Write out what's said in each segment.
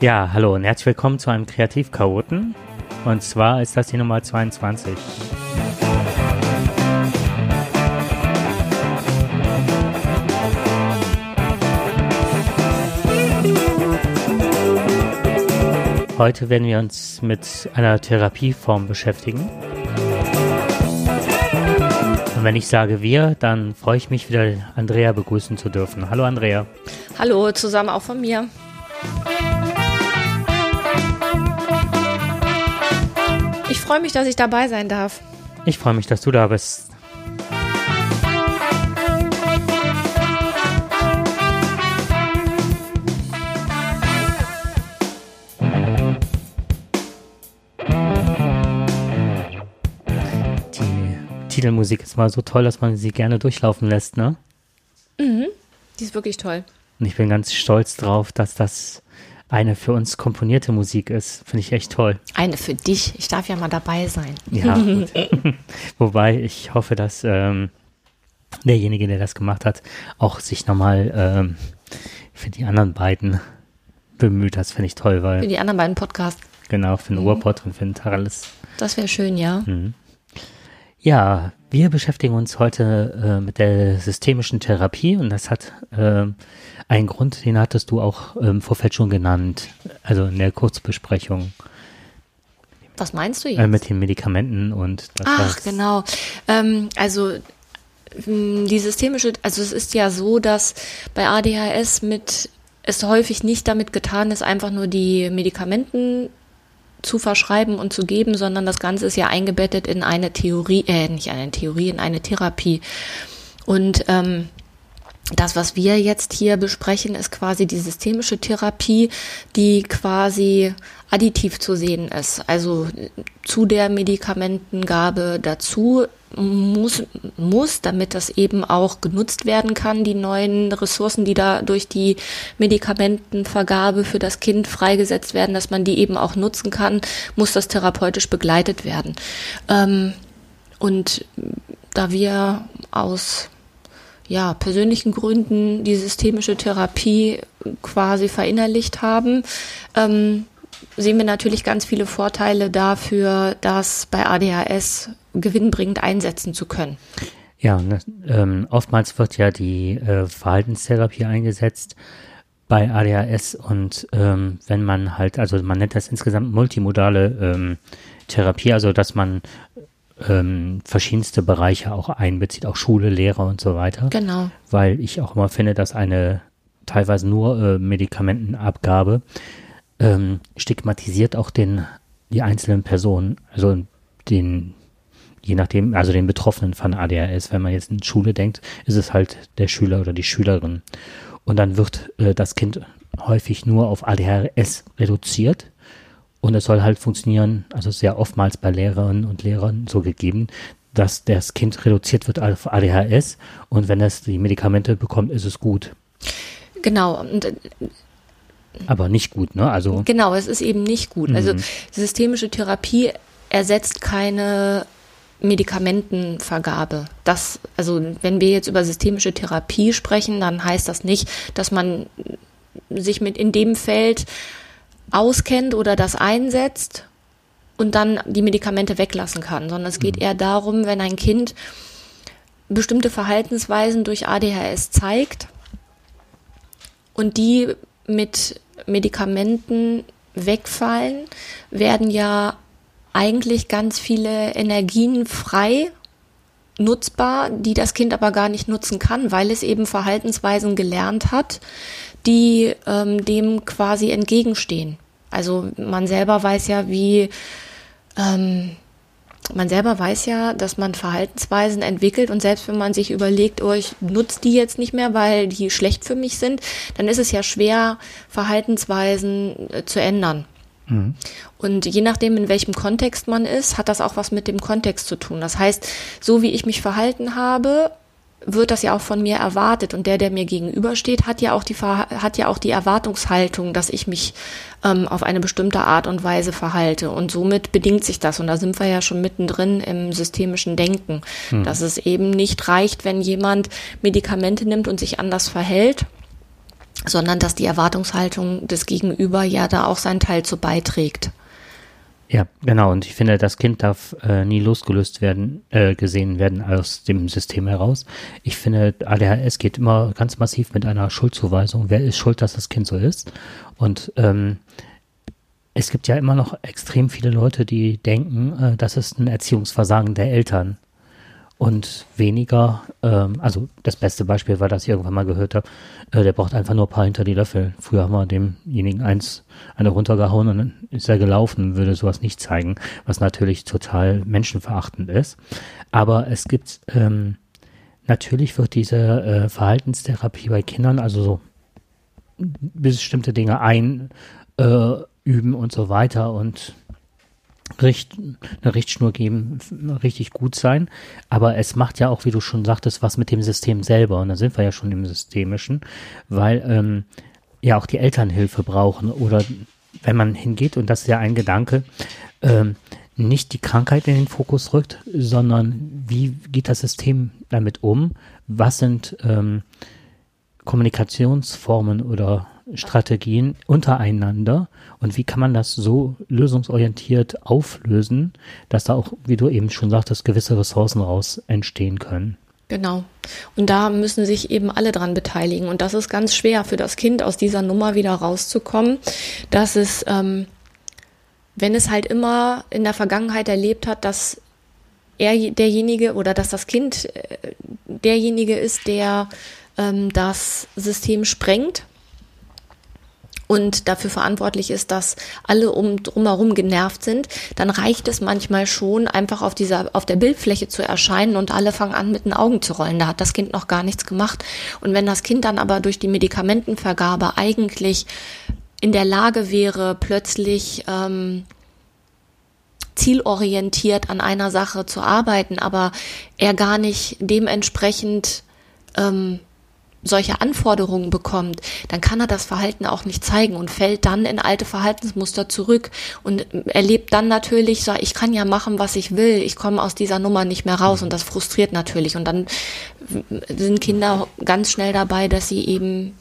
Ja, hallo und herzlich willkommen zu einem Kreativchaoten. Und zwar ist das die Nummer 22. Heute werden wir uns mit einer Therapieform beschäftigen. Und wenn ich sage wir, dann freue ich mich wieder, Andrea begrüßen zu dürfen. Hallo Andrea. Hallo, zusammen auch von mir. Freue mich, dass ich dabei sein darf. Ich freue mich, dass du da bist. Titelmusik ist mal so toll, dass man sie gerne durchlaufen lässt, ne? Mhm. Die ist wirklich toll. Und ich bin ganz stolz drauf, dass das eine für uns komponierte Musik ist. Finde ich echt toll. Eine für dich. Ich darf ja mal dabei sein. Ja, gut. Wobei ich hoffe, dass ähm, derjenige, der das gemacht hat, auch sich nochmal ähm, für die anderen beiden bemüht. Das finde ich toll, weil. Für die anderen beiden Podcasts. Genau, für den mhm. Urpod und für den Taralis. Das wäre schön, ja. Mhm. Ja, wir beschäftigen uns heute äh, mit der systemischen Therapie und das hat äh, einen Grund, den hattest du auch im Vorfeld schon genannt, also in der Kurzbesprechung. Was meinst du jetzt? Äh, mit den Medikamenten und das Ach, genau. Ähm, also die systemische, also es ist ja so, dass bei ADHS mit es häufig nicht damit getan ist, einfach nur die Medikamenten zu verschreiben und zu geben, sondern das Ganze ist ja eingebettet in eine Theorie, äh, nicht eine Theorie, in eine Therapie. Und ähm, das, was wir jetzt hier besprechen, ist quasi die systemische Therapie, die quasi additiv zu sehen ist. Also zu der Medikamentengabe dazu muss, muss, damit das eben auch genutzt werden kann, die neuen Ressourcen, die da durch die Medikamentenvergabe für das Kind freigesetzt werden, dass man die eben auch nutzen kann, muss das therapeutisch begleitet werden. Ähm, und da wir aus ja, persönlichen Gründen die systemische Therapie quasi verinnerlicht haben, ähm, sehen wir natürlich ganz viele Vorteile dafür, das bei ADHS gewinnbringend einsetzen zu können. Ja, ne, ähm, oftmals wird ja die äh, Verhaltenstherapie eingesetzt bei ADHS und ähm, wenn man halt, also man nennt das insgesamt multimodale ähm, Therapie, also dass man ähm, verschiedenste Bereiche auch einbezieht, auch Schule, Lehrer und so weiter. Genau. Weil ich auch immer finde, dass eine teilweise nur äh, Medikamentenabgabe ähm, stigmatisiert auch den die einzelnen Personen, also den je nachdem, also den Betroffenen von ADHS, wenn man jetzt in Schule denkt, ist es halt der Schüler oder die Schülerin. Und dann wird äh, das Kind häufig nur auf ADHS reduziert und es soll halt funktionieren, also sehr oftmals bei Lehrerinnen und Lehrern so gegeben, dass das Kind reduziert wird auf ADHS und wenn es die Medikamente bekommt, ist es gut. Genau. Und, äh, aber nicht gut, ne? Also genau, es ist eben nicht gut. Also mhm. systemische Therapie ersetzt keine Medikamentenvergabe. Das, also wenn wir jetzt über systemische Therapie sprechen, dann heißt das nicht, dass man sich mit in dem Feld auskennt oder das einsetzt und dann die Medikamente weglassen kann, sondern es geht mhm. eher darum, wenn ein Kind bestimmte Verhaltensweisen durch ADHS zeigt und die mit Medikamenten wegfallen, werden ja eigentlich ganz viele Energien frei nutzbar, die das Kind aber gar nicht nutzen kann, weil es eben Verhaltensweisen gelernt hat, die ähm, dem quasi entgegenstehen. Also man selber weiß ja, wie ähm, man selber weiß ja, dass man Verhaltensweisen entwickelt und selbst wenn man sich überlegt, oh, ich nutze die jetzt nicht mehr, weil die schlecht für mich sind, dann ist es ja schwer, Verhaltensweisen äh, zu ändern. Mhm. Und je nachdem, in welchem Kontext man ist, hat das auch was mit dem Kontext zu tun. Das heißt, so wie ich mich verhalten habe, wird das ja auch von mir erwartet und der, der mir gegenübersteht, hat ja auch die hat ja auch die Erwartungshaltung, dass ich mich ähm, auf eine bestimmte Art und Weise verhalte und somit bedingt sich das und da sind wir ja schon mittendrin im systemischen Denken, hm. dass es eben nicht reicht, wenn jemand Medikamente nimmt und sich anders verhält, sondern dass die Erwartungshaltung des Gegenüber ja da auch seinen Teil zu beiträgt. Ja, genau. Und ich finde, das Kind darf äh, nie losgelöst werden, äh, gesehen werden aus dem System heraus. Ich finde, ADHS geht immer ganz massiv mit einer Schuldzuweisung. Wer ist schuld, dass das Kind so ist? Und ähm, es gibt ja immer noch extrem viele Leute, die denken, äh, das ist ein Erziehungsversagen der Eltern und weniger, ähm, also das beste Beispiel war, dass ich irgendwann mal gehört habe, äh, der braucht einfach nur ein paar hinter die Löffel. Früher haben wir demjenigen eins eine runtergehauen und dann ist er gelaufen, würde sowas nicht zeigen, was natürlich total menschenverachtend ist. Aber es gibt, ähm, natürlich wird diese äh, Verhaltenstherapie bei Kindern, also so bestimmte Dinge einüben äh, und so weiter und Richt, eine Richtschnur geben, richtig gut sein. Aber es macht ja auch, wie du schon sagtest, was mit dem System selber. Und da sind wir ja schon im Systemischen, weil ähm, ja auch die Eltern Hilfe brauchen. Oder wenn man hingeht, und das ist ja ein Gedanke, ähm, nicht die Krankheit in den Fokus rückt, sondern wie geht das System damit um? Was sind ähm, Kommunikationsformen oder Strategien untereinander und wie kann man das so lösungsorientiert auflösen, dass da auch, wie du eben schon sagtest, gewisse Ressourcen raus entstehen können. Genau. Und da müssen sich eben alle dran beteiligen. Und das ist ganz schwer für das Kind, aus dieser Nummer wieder rauszukommen, dass es, ähm, wenn es halt immer in der Vergangenheit erlebt hat, dass er derjenige oder dass das Kind äh, derjenige ist, der ähm, das System sprengt und dafür verantwortlich ist, dass alle um drumherum genervt sind, dann reicht es manchmal schon, einfach auf dieser, auf der Bildfläche zu erscheinen und alle fangen an, mit den Augen zu rollen. Da hat das Kind noch gar nichts gemacht. Und wenn das Kind dann aber durch die Medikamentenvergabe eigentlich in der Lage wäre, plötzlich ähm, zielorientiert an einer Sache zu arbeiten, aber er gar nicht dementsprechend ähm, solche Anforderungen bekommt, dann kann er das Verhalten auch nicht zeigen und fällt dann in alte Verhaltensmuster zurück und erlebt dann natürlich, so, ich kann ja machen, was ich will, ich komme aus dieser Nummer nicht mehr raus und das frustriert natürlich und dann sind Kinder ganz schnell dabei, dass sie eben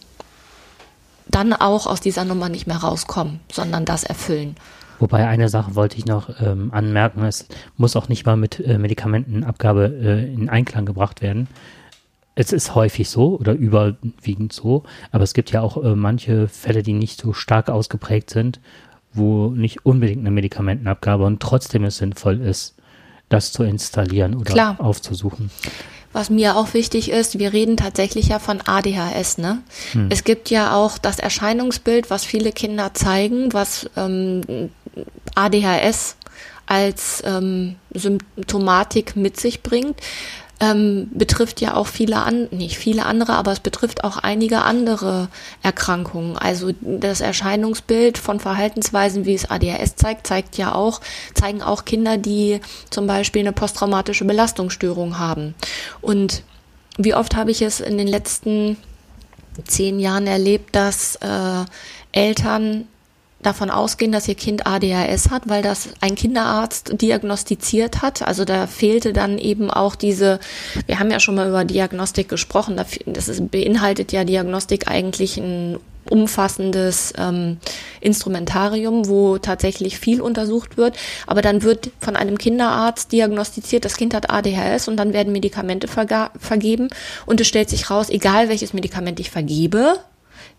dann auch aus dieser Nummer nicht mehr rauskommen, sondern das erfüllen. Wobei eine Sache wollte ich noch ähm, anmerken, es muss auch nicht mal mit äh, Medikamentenabgabe äh, in Einklang gebracht werden es ist häufig so oder überwiegend so, aber es gibt ja auch äh, manche Fälle, die nicht so stark ausgeprägt sind, wo nicht unbedingt eine Medikamentenabgabe und trotzdem es sinnvoll ist, das zu installieren oder Klar. aufzusuchen. Was mir auch wichtig ist, wir reden tatsächlich ja von ADHS, ne? Hm. Es gibt ja auch das Erscheinungsbild, was viele Kinder zeigen, was ähm, ADHS als ähm, Symptomatik mit sich bringt ähm, betrifft ja auch viele an, nicht viele andere, aber es betrifft auch einige andere Erkrankungen. Also das Erscheinungsbild von Verhaltensweisen, wie es ADHS zeigt, zeigt ja auch, zeigen auch Kinder, die zum Beispiel eine posttraumatische Belastungsstörung haben. Und wie oft habe ich es in den letzten zehn Jahren erlebt, dass äh, Eltern davon ausgehen, dass ihr Kind ADHS hat, weil das ein Kinderarzt diagnostiziert hat. Also da fehlte dann eben auch diese, wir haben ja schon mal über Diagnostik gesprochen, das ist, beinhaltet ja Diagnostik eigentlich ein umfassendes ähm, Instrumentarium, wo tatsächlich viel untersucht wird. Aber dann wird von einem Kinderarzt diagnostiziert, das Kind hat ADHS und dann werden Medikamente vergeben und es stellt sich raus, egal welches Medikament ich vergebe,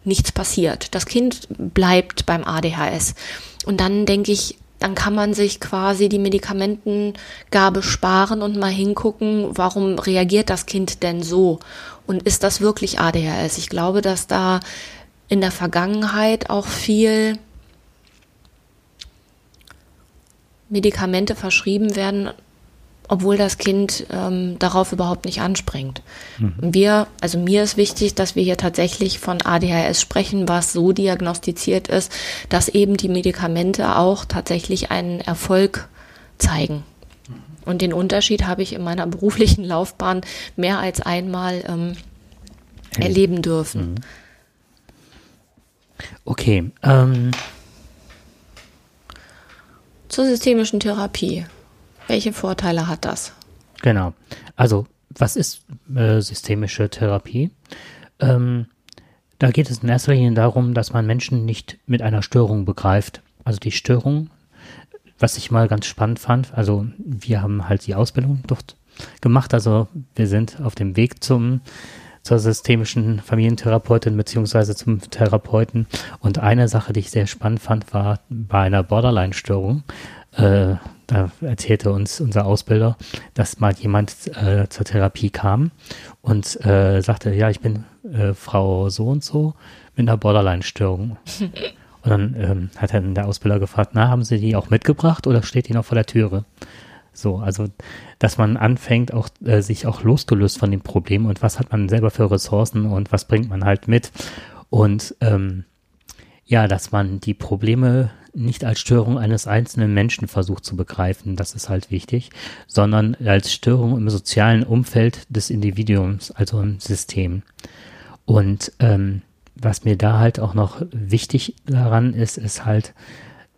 nichts passiert. Das Kind bleibt beim ADHS. Und dann denke ich, dann kann man sich quasi die Medikamentengabe sparen und mal hingucken, warum reagiert das Kind denn so? Und ist das wirklich ADHS? Ich glaube, dass da in der Vergangenheit auch viel Medikamente verschrieben werden, obwohl das Kind ähm, darauf überhaupt nicht anspringt. Mhm. Wir, also mir ist wichtig, dass wir hier tatsächlich von ADHS sprechen, was so diagnostiziert ist, dass eben die Medikamente auch tatsächlich einen Erfolg zeigen. Mhm. Und den Unterschied habe ich in meiner beruflichen Laufbahn mehr als einmal ähm, erleben dürfen. Mhm. Okay. Ähm. Zur systemischen Therapie. Welche Vorteile hat das? Genau. Also, was ist äh, systemische Therapie? Ähm, Da geht es in erster Linie darum, dass man Menschen nicht mit einer Störung begreift. Also die Störung, was ich mal ganz spannend fand, also wir haben halt die Ausbildung dort gemacht, also wir sind auf dem Weg zum zur systemischen Familientherapeutin beziehungsweise zum Therapeuten. Und eine Sache, die ich sehr spannend fand, war bei einer Borderline-Störung. Äh, da erzählte uns unser Ausbilder, dass mal jemand äh, zur Therapie kam und äh, sagte, ja, ich bin äh, Frau so und so mit einer Borderline-Störung. Und dann ähm, hat dann der Ausbilder gefragt, na, haben Sie die auch mitgebracht oder steht die noch vor der Türe? So, also, dass man anfängt, auch äh, sich auch losgelöst von dem Problem und was hat man selber für Ressourcen und was bringt man halt mit. Und ähm, ja, dass man die Probleme nicht als Störung eines einzelnen Menschen versucht zu begreifen, das ist halt wichtig, sondern als Störung im sozialen Umfeld des Individuums, also im System. Und ähm, was mir da halt auch noch wichtig daran ist, ist halt,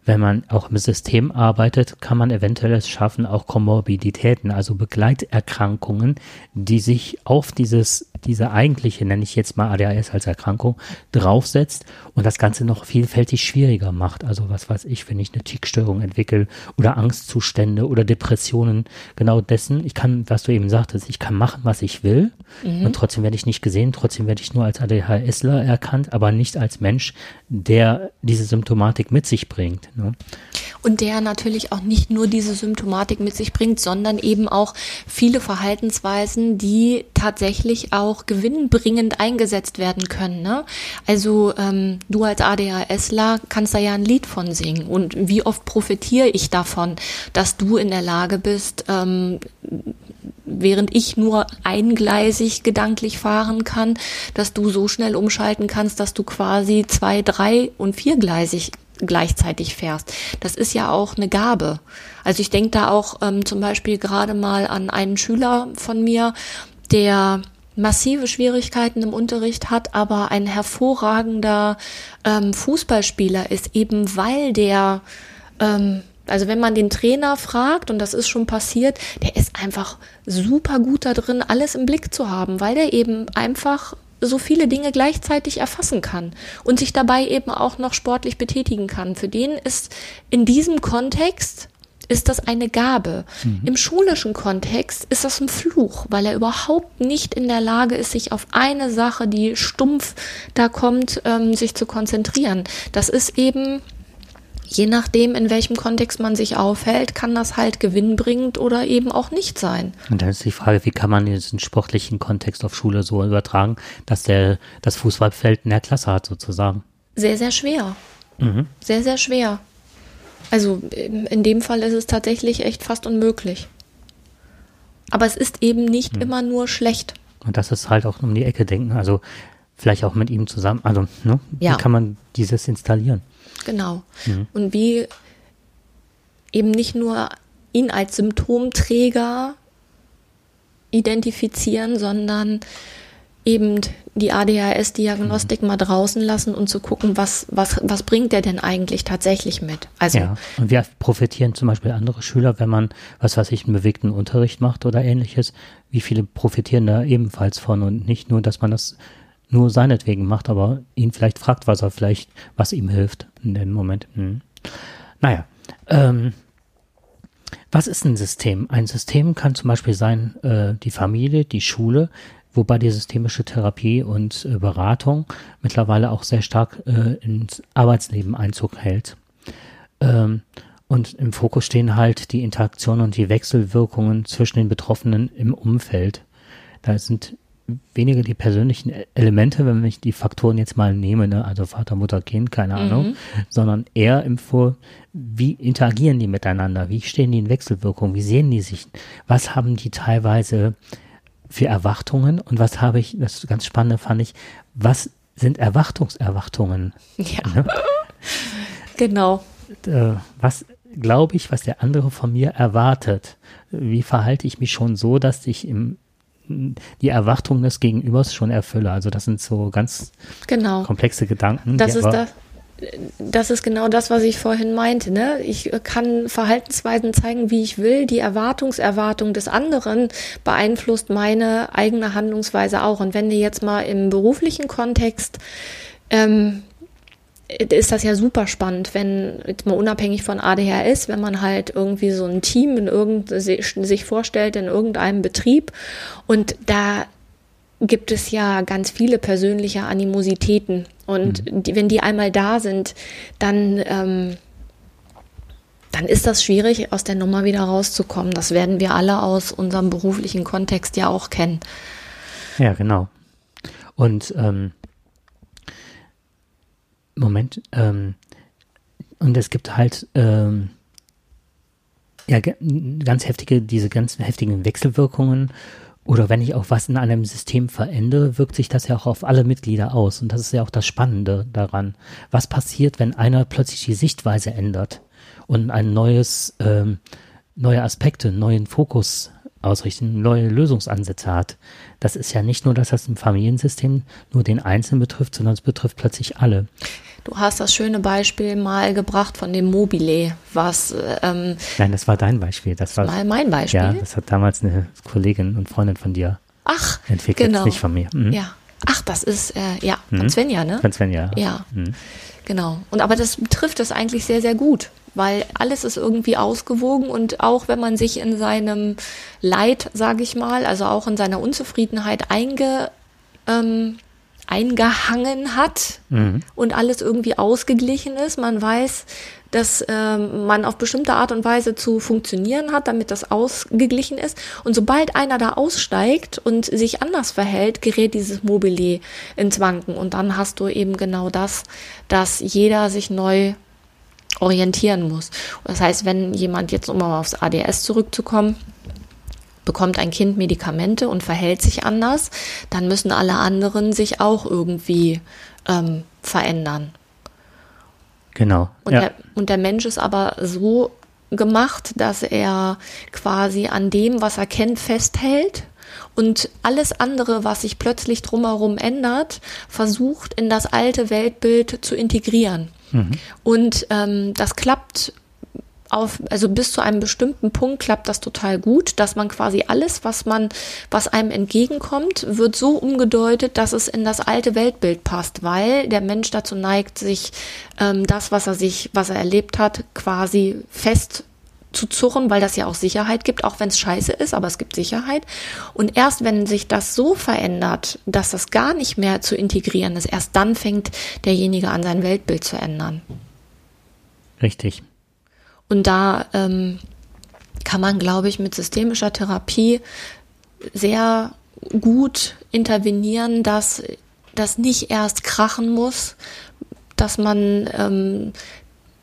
wenn man auch im System arbeitet, kann man eventuell es schaffen, auch Komorbiditäten, also Begleiterkrankungen, die sich auf dieses, diese eigentliche, nenne ich jetzt mal ADHS als Erkrankung, draufsetzt und das Ganze noch vielfältig schwieriger macht. Also was weiß ich, wenn ich eine Tickstörung entwickle oder Angstzustände oder Depressionen, genau dessen, ich kann, was du eben sagtest, ich kann machen, was ich will mhm. und trotzdem werde ich nicht gesehen, trotzdem werde ich nur als ADHSler erkannt, aber nicht als Mensch, der diese Symptomatik mit sich bringt. Ne? Und der natürlich auch nicht nur diese Symptomatik mit sich bringt, sondern eben auch viele Verhaltensweisen, die tatsächlich auch gewinnbringend eingesetzt werden können. Ne? Also ähm, du als ADHSler kannst da ja ein Lied von singen. Und wie oft profitiere ich davon, dass du in der Lage bist, ähm, während ich nur eingleisig gedanklich fahren kann, dass du so schnell umschalten kannst, dass du quasi zwei, drei und viergleisig gleichzeitig fährst. Das ist ja auch eine Gabe. Also ich denke da auch ähm, zum Beispiel gerade mal an einen Schüler von mir, der massive Schwierigkeiten im Unterricht hat, aber ein hervorragender ähm, Fußballspieler ist, eben weil der ähm, also wenn man den Trainer fragt, und das ist schon passiert, der ist einfach super gut da drin, alles im Blick zu haben, weil der eben einfach so viele Dinge gleichzeitig erfassen kann und sich dabei eben auch noch sportlich betätigen kann. Für den ist in diesem Kontext ist das eine Gabe. Mhm. Im schulischen Kontext ist das ein Fluch, weil er überhaupt nicht in der Lage ist, sich auf eine Sache, die stumpf da kommt, ähm, sich zu konzentrieren. Das ist eben je nachdem, in welchem Kontext man sich aufhält, kann das halt gewinnbringend oder eben auch nicht sein. Und dann ist die Frage, wie kann man diesen sportlichen Kontext auf Schule so übertragen, dass der das Fußballfeld in der Klasse hat sozusagen? Sehr, sehr schwer. Mhm. Sehr, sehr schwer. Also in dem Fall ist es tatsächlich echt fast unmöglich. Aber es ist eben nicht mhm. immer nur schlecht. Und das ist halt auch um die Ecke denken. Also vielleicht auch mit ihm zusammen. Also, ne? Ja. Wie kann man dieses installieren? Genau. Mhm. Und wie eben nicht nur ihn als Symptomträger identifizieren, sondern eben die ADHS-Diagnostik mhm. mal draußen lassen und zu gucken, was, was, was bringt der denn eigentlich tatsächlich mit? Also, ja, und wir profitieren zum Beispiel andere Schüler, wenn man, was weiß ich, einen bewegten Unterricht macht oder ähnliches. Wie viele profitieren da ebenfalls von und nicht nur, dass man das nur seinetwegen macht, aber ihn vielleicht fragt, was er vielleicht, was ihm hilft in dem Moment. Hm. Naja, ähm, was ist ein System? Ein System kann zum Beispiel sein, äh, die Familie, die Schule, wobei die systemische Therapie und äh, Beratung mittlerweile auch sehr stark äh, ins Arbeitsleben Einzug hält. Ähm, und im Fokus stehen halt die Interaktion und die Wechselwirkungen zwischen den Betroffenen im Umfeld. Da sind weniger die persönlichen e- Elemente, wenn ich die Faktoren jetzt mal nehme, ne? also Vater, Mutter, Kind, keine mhm. Ahnung, sondern eher im Vor, wie interagieren die miteinander, wie stehen die in Wechselwirkung, wie sehen die sich, was haben die teilweise für Erwartungen und was habe ich, das ganz Spannende fand ich, was sind Erwartungserwartungen? Ja. Ne? genau. Äh, was glaube ich, was der andere von mir erwartet? Wie verhalte ich mich schon so, dass ich im die Erwartungen des Gegenübers schon erfülle. Also das sind so ganz genau. komplexe Gedanken. Das ist das. das ist genau das, was ich vorhin meinte. Ne? Ich kann Verhaltensweisen zeigen, wie ich will. Die Erwartungserwartung des anderen beeinflusst meine eigene Handlungsweise auch. Und wenn du jetzt mal im beruflichen Kontext ähm, ist das ja super spannend, wenn jetzt mal unabhängig von ADHS, wenn man halt irgendwie so ein Team in irgend, sich vorstellt in irgendeinem Betrieb und da gibt es ja ganz viele persönliche Animositäten. Und mhm. die, wenn die einmal da sind, dann, ähm, dann ist das schwierig, aus der Nummer wieder rauszukommen. Das werden wir alle aus unserem beruflichen Kontext ja auch kennen. Ja, genau. Und ähm, Moment, ähm, und es gibt halt ähm, ja ganz heftige, diese ganz heftigen Wechselwirkungen oder wenn ich auch was in einem System verändere, wirkt sich das ja auch auf alle Mitglieder aus. Und das ist ja auch das Spannende daran. Was passiert, wenn einer plötzlich die Sichtweise ändert und ein neues, ähm, neue Aspekte, neuen Fokus ausrichten, neue Lösungsansätze hat? Das ist ja nicht nur, dass das im Familiensystem nur den Einzelnen betrifft, sondern es betrifft plötzlich alle. Du hast das schöne Beispiel mal gebracht von dem Mobile, was. Ähm, Nein, das war dein Beispiel. Das war mal mein Beispiel. Ja, das hat damals eine Kollegin und Freundin von dir Ach, entwickelt, genau. nicht von mir. Mhm. Ja. Ach, das ist äh, ja von mhm. Svenja, ne? Von Svenja. Ja. Mhm. Genau. Und aber das trifft es eigentlich sehr, sehr gut, weil alles ist irgendwie ausgewogen und auch wenn man sich in seinem Leid, sage ich mal, also auch in seiner Unzufriedenheit einge ähm, eingehangen hat mhm. und alles irgendwie ausgeglichen ist. Man weiß, dass ähm, man auf bestimmte Art und Weise zu funktionieren hat, damit das ausgeglichen ist. Und sobald einer da aussteigt und sich anders verhält, gerät dieses Mobile ins Wanken. Und dann hast du eben genau das, dass jeder sich neu orientieren muss. Das heißt, wenn jemand jetzt, um mal aufs ADS zurückzukommen, bekommt ein Kind Medikamente und verhält sich anders, dann müssen alle anderen sich auch irgendwie ähm, verändern. Genau. Und, ja. der, und der Mensch ist aber so gemacht, dass er quasi an dem, was er kennt, festhält und alles andere, was sich plötzlich drumherum ändert, versucht in das alte Weltbild zu integrieren. Mhm. Und ähm, das klappt auf, also bis zu einem bestimmten Punkt klappt das total gut, dass man quasi alles, was man, was einem entgegenkommt, wird so umgedeutet, dass es in das alte Weltbild passt, weil der Mensch dazu neigt, sich ähm, das, was er sich, was er erlebt hat, quasi fest zu zurren, weil das ja auch Sicherheit gibt, auch wenn es scheiße ist, aber es gibt Sicherheit. Und erst wenn sich das so verändert, dass das gar nicht mehr zu integrieren ist, erst dann fängt derjenige an, sein Weltbild zu ändern. Richtig. Und da ähm, kann man, glaube ich, mit systemischer Therapie sehr gut intervenieren, dass das nicht erst krachen muss, dass man ähm,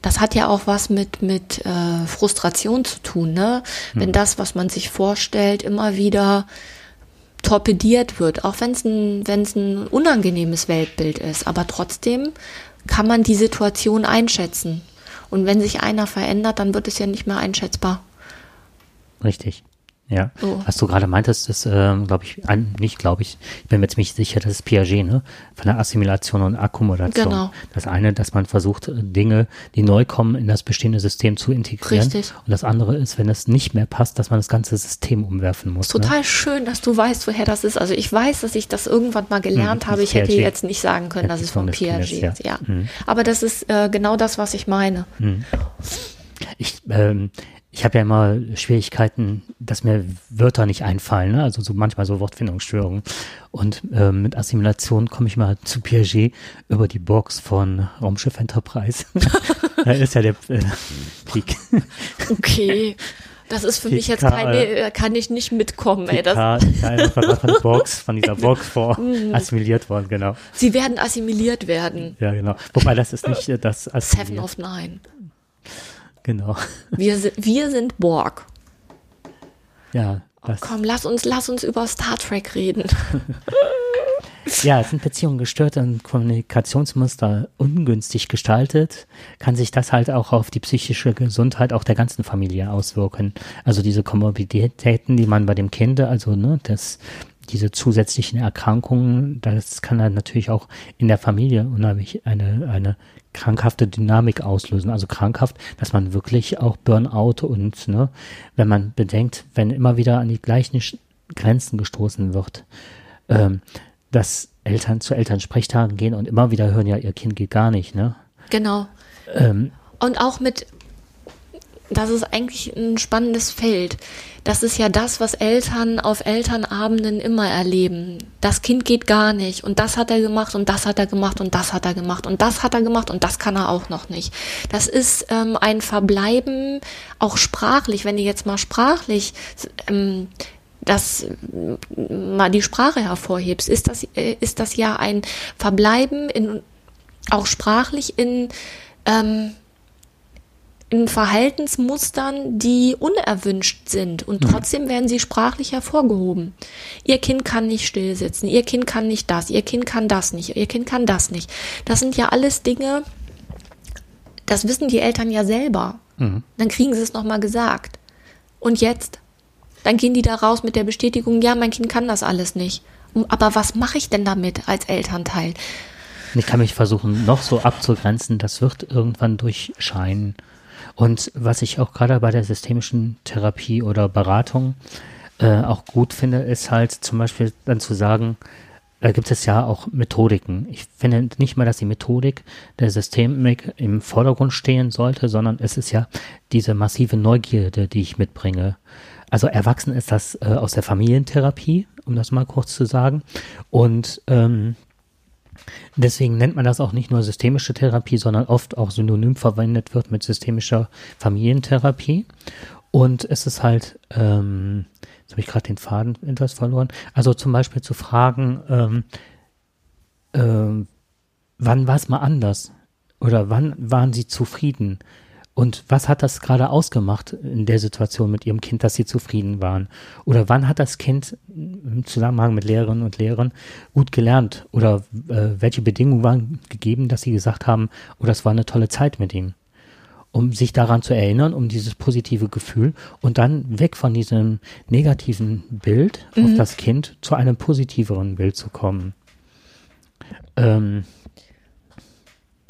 das hat ja auch was mit, mit äh, Frustration zu tun, ne? Hm. Wenn das, was man sich vorstellt, immer wieder torpediert wird, auch wenn es ein, wenn's ein unangenehmes Weltbild ist, aber trotzdem kann man die Situation einschätzen. Und wenn sich einer verändert, dann wird es ja nicht mehr einschätzbar. Richtig. Ja, so. was du gerade meintest, ist, ähm, glaube ich, ein, nicht glaube ich, ich bin mir ziemlich sicher, das ist Piaget, ne? Von der Assimilation und Akkumulation. Genau. Das eine, dass man versucht, Dinge, die neu kommen, in das bestehende System zu integrieren. Richtig. Und das andere ist, wenn es nicht mehr passt, dass man das ganze System umwerfen muss. Total ne? schön, dass du weißt, woher das ist. Also ich weiß, dass ich das irgendwann mal gelernt hm, habe. Ich hätte jetzt nicht sagen können, dass es von Piaget ist. Ja. Hm. Aber das ist äh, genau das, was ich meine. Hm. Ich, ähm, ich habe ja immer Schwierigkeiten, dass mir Wörter nicht einfallen, ne? also so manchmal so Wortfindungsstörungen. Und äh, mit Assimilation komme ich mal zu Piaget über die Box von Raumschiff Enterprise. da ist ja der äh, Peak. Okay. Das ist für mich jetzt keine, kann ich nicht mitkommen, ey. Das einfach von der Box, von dieser Box vor mhm. assimiliert worden, genau. Sie werden assimiliert werden. Ja, genau. Wobei das ist nicht äh, das Seven of Nine. Genau. Wir, wir sind Borg. Ja. Oh, komm, lass uns, lass uns über Star Trek reden. ja, sind Beziehungen gestört und Kommunikationsmuster ungünstig gestaltet, kann sich das halt auch auf die psychische Gesundheit auch der ganzen Familie auswirken. Also diese Komorbiditäten, die man bei dem Kind, also ne, das diese zusätzlichen Erkrankungen, das kann dann natürlich auch in der Familie unheimlich eine, eine krankhafte Dynamik auslösen. Also krankhaft, dass man wirklich auch Burnout und, ne, wenn man bedenkt, wenn immer wieder an die gleichen Grenzen gestoßen wird, ähm, dass Eltern zu Elternsprechtagen gehen und immer wieder hören, ja, ihr Kind geht gar nicht, ne? Genau. Ähm, und auch mit das ist eigentlich ein spannendes Feld. Das ist ja das, was Eltern auf Elternabenden immer erleben. Das Kind geht gar nicht und das hat er gemacht und das hat er gemacht und das hat er gemacht und das hat er gemacht und das kann er auch noch nicht. Das ist ähm, ein Verbleiben, auch sprachlich, wenn du jetzt mal sprachlich ähm, das mal die Sprache hervorhebst, ist das, äh, ist das ja ein Verbleiben in, auch sprachlich in, ähm, in Verhaltensmustern, die unerwünscht sind und mhm. trotzdem werden sie sprachlich hervorgehoben. Ihr Kind kann nicht still sitzen, ihr Kind kann nicht das, ihr Kind kann das nicht, ihr Kind kann das nicht. Das sind ja alles Dinge, das wissen die Eltern ja selber. Mhm. Dann kriegen sie es nochmal gesagt. Und jetzt? Dann gehen die da raus mit der Bestätigung, ja, mein Kind kann das alles nicht. Aber was mache ich denn damit als Elternteil? Ich kann mich versuchen, noch so abzugrenzen, das wird irgendwann durchscheinen. Und was ich auch gerade bei der systemischen Therapie oder Beratung äh, auch gut finde, ist halt zum Beispiel dann zu sagen, da gibt es ja auch Methodiken. Ich finde nicht mal, dass die Methodik der Systemik im Vordergrund stehen sollte, sondern es ist ja diese massive Neugierde, die ich mitbringe. Also erwachsen ist das äh, aus der Familientherapie, um das mal kurz zu sagen. Und ähm, Deswegen nennt man das auch nicht nur systemische Therapie, sondern oft auch synonym verwendet wird mit systemischer Familientherapie. Und es ist halt, ähm, jetzt habe ich gerade den Faden etwas verloren, also zum Beispiel zu fragen, ähm, äh, wann war es mal anders? Oder wann waren Sie zufrieden? Und was hat das gerade ausgemacht in der Situation mit Ihrem Kind, dass Sie zufrieden waren? Oder wann hat das Kind im Zusammenhang mit Lehrerinnen und Lehrern gut gelernt? Oder äh, welche Bedingungen waren gegeben, dass Sie gesagt haben, oh, das war eine tolle Zeit mit ihm? Um sich daran zu erinnern, um dieses positive Gefühl und dann weg von diesem negativen Bild mhm. auf das Kind zu einem positiveren Bild zu kommen. Ähm,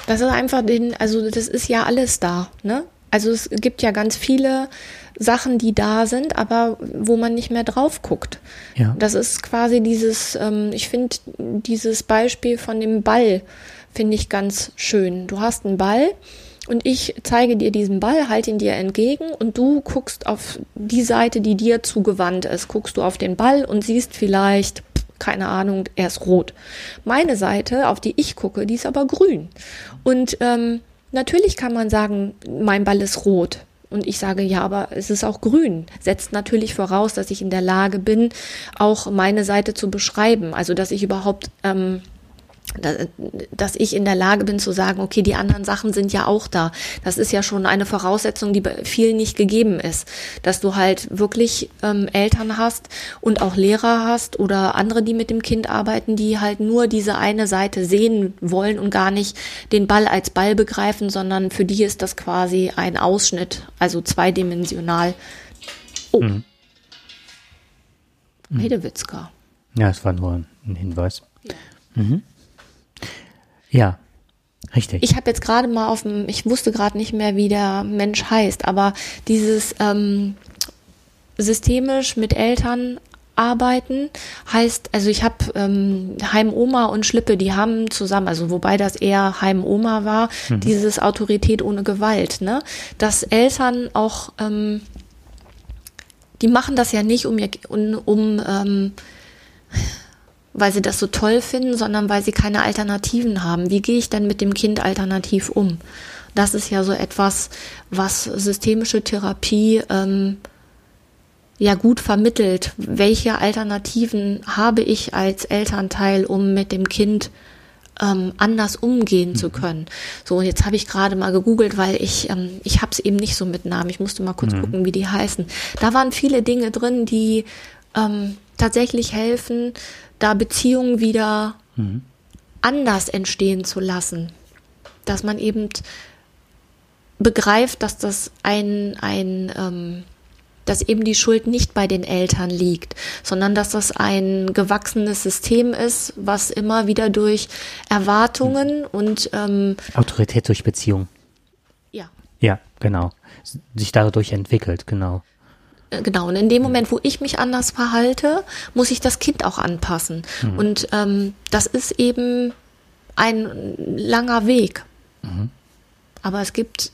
das ist einfach den, also das ist ja alles da, ne? Also es gibt ja ganz viele Sachen, die da sind, aber wo man nicht mehr drauf guckt. Ja. Das ist quasi dieses, ähm, ich finde dieses Beispiel von dem Ball, finde ich ganz schön. Du hast einen Ball und ich zeige dir diesen Ball, halte ihn dir entgegen und du guckst auf die Seite, die dir zugewandt ist. Guckst du auf den Ball und siehst vielleicht keine Ahnung, er ist rot. Meine Seite, auf die ich gucke, die ist aber grün. Und ähm, natürlich kann man sagen, mein Ball ist rot. Und ich sage, ja, aber es ist auch grün. Setzt natürlich voraus, dass ich in der Lage bin, auch meine Seite zu beschreiben. Also, dass ich überhaupt ähm, dass ich in der Lage bin zu sagen, okay, die anderen Sachen sind ja auch da. Das ist ja schon eine Voraussetzung, die bei vielen nicht gegeben ist, dass du halt wirklich ähm, Eltern hast und auch Lehrer hast oder andere, die mit dem Kind arbeiten, die halt nur diese eine Seite sehen wollen und gar nicht den Ball als Ball begreifen, sondern für die ist das quasi ein Ausschnitt, also zweidimensional. Oh. Mhm. Hedewitzka. Ja, es war nur ein Hinweis. Ja. Mhm. Ja, richtig. Ich habe jetzt gerade mal auf dem, ich wusste gerade nicht mehr, wie der Mensch heißt, aber dieses ähm, systemisch mit Eltern arbeiten heißt, also ich habe ähm, Heimoma und Schlippe, die haben zusammen, also wobei das eher Heimoma war, mhm. dieses Autorität ohne Gewalt, ne? Dass Eltern auch, ähm, die machen das ja nicht, um ihr, um, um ähm, weil sie das so toll finden, sondern weil sie keine Alternativen haben. Wie gehe ich denn mit dem Kind alternativ um? Das ist ja so etwas, was systemische Therapie ähm, ja gut vermittelt. Welche Alternativen habe ich als Elternteil, um mit dem Kind ähm, anders umgehen mhm. zu können. So, und jetzt habe ich gerade mal gegoogelt, weil ich, ähm, ich habe es eben nicht so mit Namen. Ich musste mal kurz mhm. gucken, wie die heißen. Da waren viele Dinge drin, die ähm, tatsächlich helfen, da Beziehungen wieder mhm. anders entstehen zu lassen. Dass man eben begreift, dass das ein, ein, ähm, dass eben die Schuld nicht bei den Eltern liegt, sondern dass das ein gewachsenes System ist, was immer wieder durch Erwartungen mhm. und ähm, Autorität durch Beziehung. Ja. Ja, genau. Sich dadurch entwickelt, genau. Äh, genau, und in dem Moment, wo ich mich anders verhalte, muss ich das Kind auch anpassen. Mhm. Und ähm, das ist eben ein langer Weg. Mhm. Aber es gibt,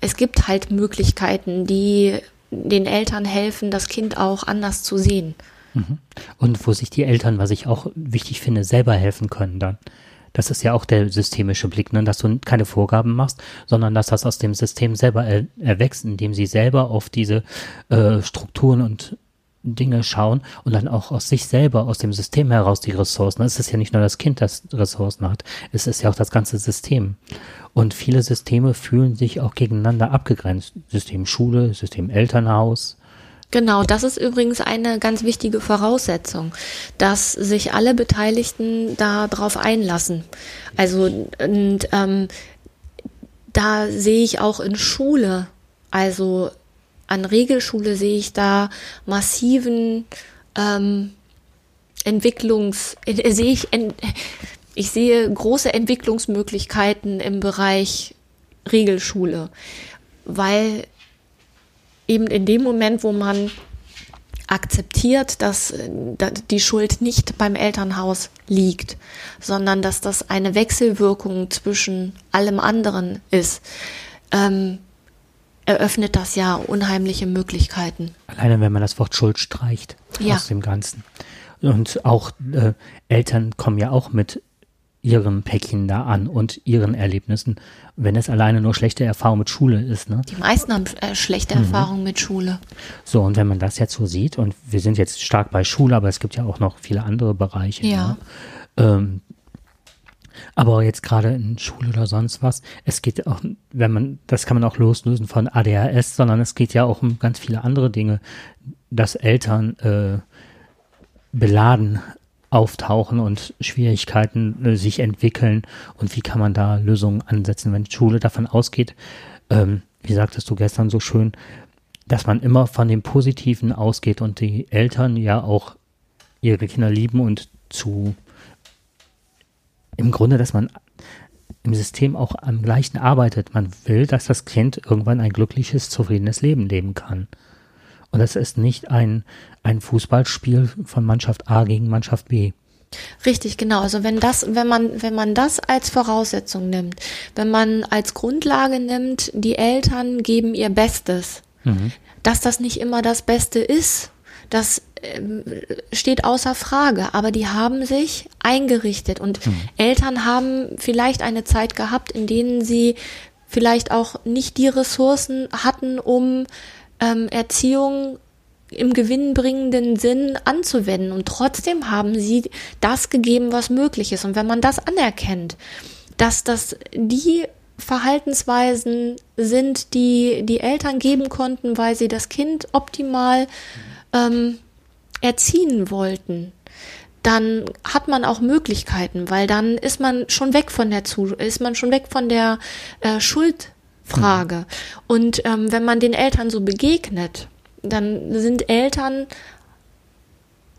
es gibt halt Möglichkeiten, die den Eltern helfen, das Kind auch anders zu sehen. Mhm. Und wo sich die Eltern, was ich auch wichtig finde, selber helfen können dann. Das ist ja auch der systemische Blick, ne? dass du keine Vorgaben machst, sondern dass das aus dem System selber er erwächst, indem sie selber auf diese äh, Strukturen und Dinge schauen und dann auch aus sich selber, aus dem System heraus die Ressourcen. Es ist ja nicht nur das Kind, das Ressourcen hat, es ist ja auch das ganze System. Und viele Systeme fühlen sich auch gegeneinander abgegrenzt. System Schule, System Elternhaus. Genau, das ist übrigens eine ganz wichtige Voraussetzung, dass sich alle Beteiligten darauf einlassen. Also und, ähm, da sehe ich auch in Schule, also an Regelschule sehe ich da massiven ähm, Entwicklungs, äh, sehe ich, ent, ich sehe große Entwicklungsmöglichkeiten im Bereich Regelschule, weil eben in dem Moment, wo man akzeptiert, dass, dass die Schuld nicht beim Elternhaus liegt, sondern dass das eine Wechselwirkung zwischen allem anderen ist, ähm, eröffnet das ja unheimliche Möglichkeiten. Alleine wenn man das Wort Schuld streicht ja. aus dem Ganzen. Und auch äh, Eltern kommen ja auch mit ihrem Päckchen da an und ihren Erlebnissen, wenn es alleine nur schlechte Erfahrung mit Schule ist. Ne? Die meisten haben äh, schlechte mhm. Erfahrungen mit Schule. So, und wenn man das jetzt so sieht, und wir sind jetzt stark bei Schule, aber es gibt ja auch noch viele andere Bereiche. Ja. Ne? Ähm, aber jetzt gerade in Schule oder sonst was, es geht auch, wenn man, das kann man auch loslösen von ADHS, sondern es geht ja auch um ganz viele andere Dinge, dass Eltern äh, beladen auftauchen und Schwierigkeiten äh, sich entwickeln und wie kann man da Lösungen ansetzen, wenn Schule davon ausgeht, ähm, wie sagtest du gestern so schön, dass man immer von dem Positiven ausgeht und die Eltern ja auch ihre Kinder lieben und zu im Grunde, dass man im System auch am gleichen arbeitet. Man will, dass das Kind irgendwann ein glückliches, zufriedenes Leben leben kann. Und das ist nicht ein, ein Fußballspiel von Mannschaft A gegen Mannschaft B. Richtig, genau. Also wenn das, wenn man, wenn man das als Voraussetzung nimmt, wenn man als Grundlage nimmt, die Eltern geben ihr Bestes, mhm. dass das nicht immer das Beste ist, das ähm, steht außer Frage, aber die haben sich eingerichtet und mhm. Eltern haben vielleicht eine Zeit gehabt, in denen sie vielleicht auch nicht die Ressourcen hatten, um ähm, Erziehung im gewinnbringenden Sinn anzuwenden und trotzdem haben sie das gegeben, was möglich ist. Und wenn man das anerkennt, dass das die Verhaltensweisen sind, die die Eltern geben konnten, weil sie das Kind optimal ähm, erziehen wollten, dann hat man auch Möglichkeiten, weil dann ist man schon weg von der Zu ist man schon weg von der äh, Schuldfrage. Mhm. Und ähm, wenn man den Eltern so begegnet, dann sind Eltern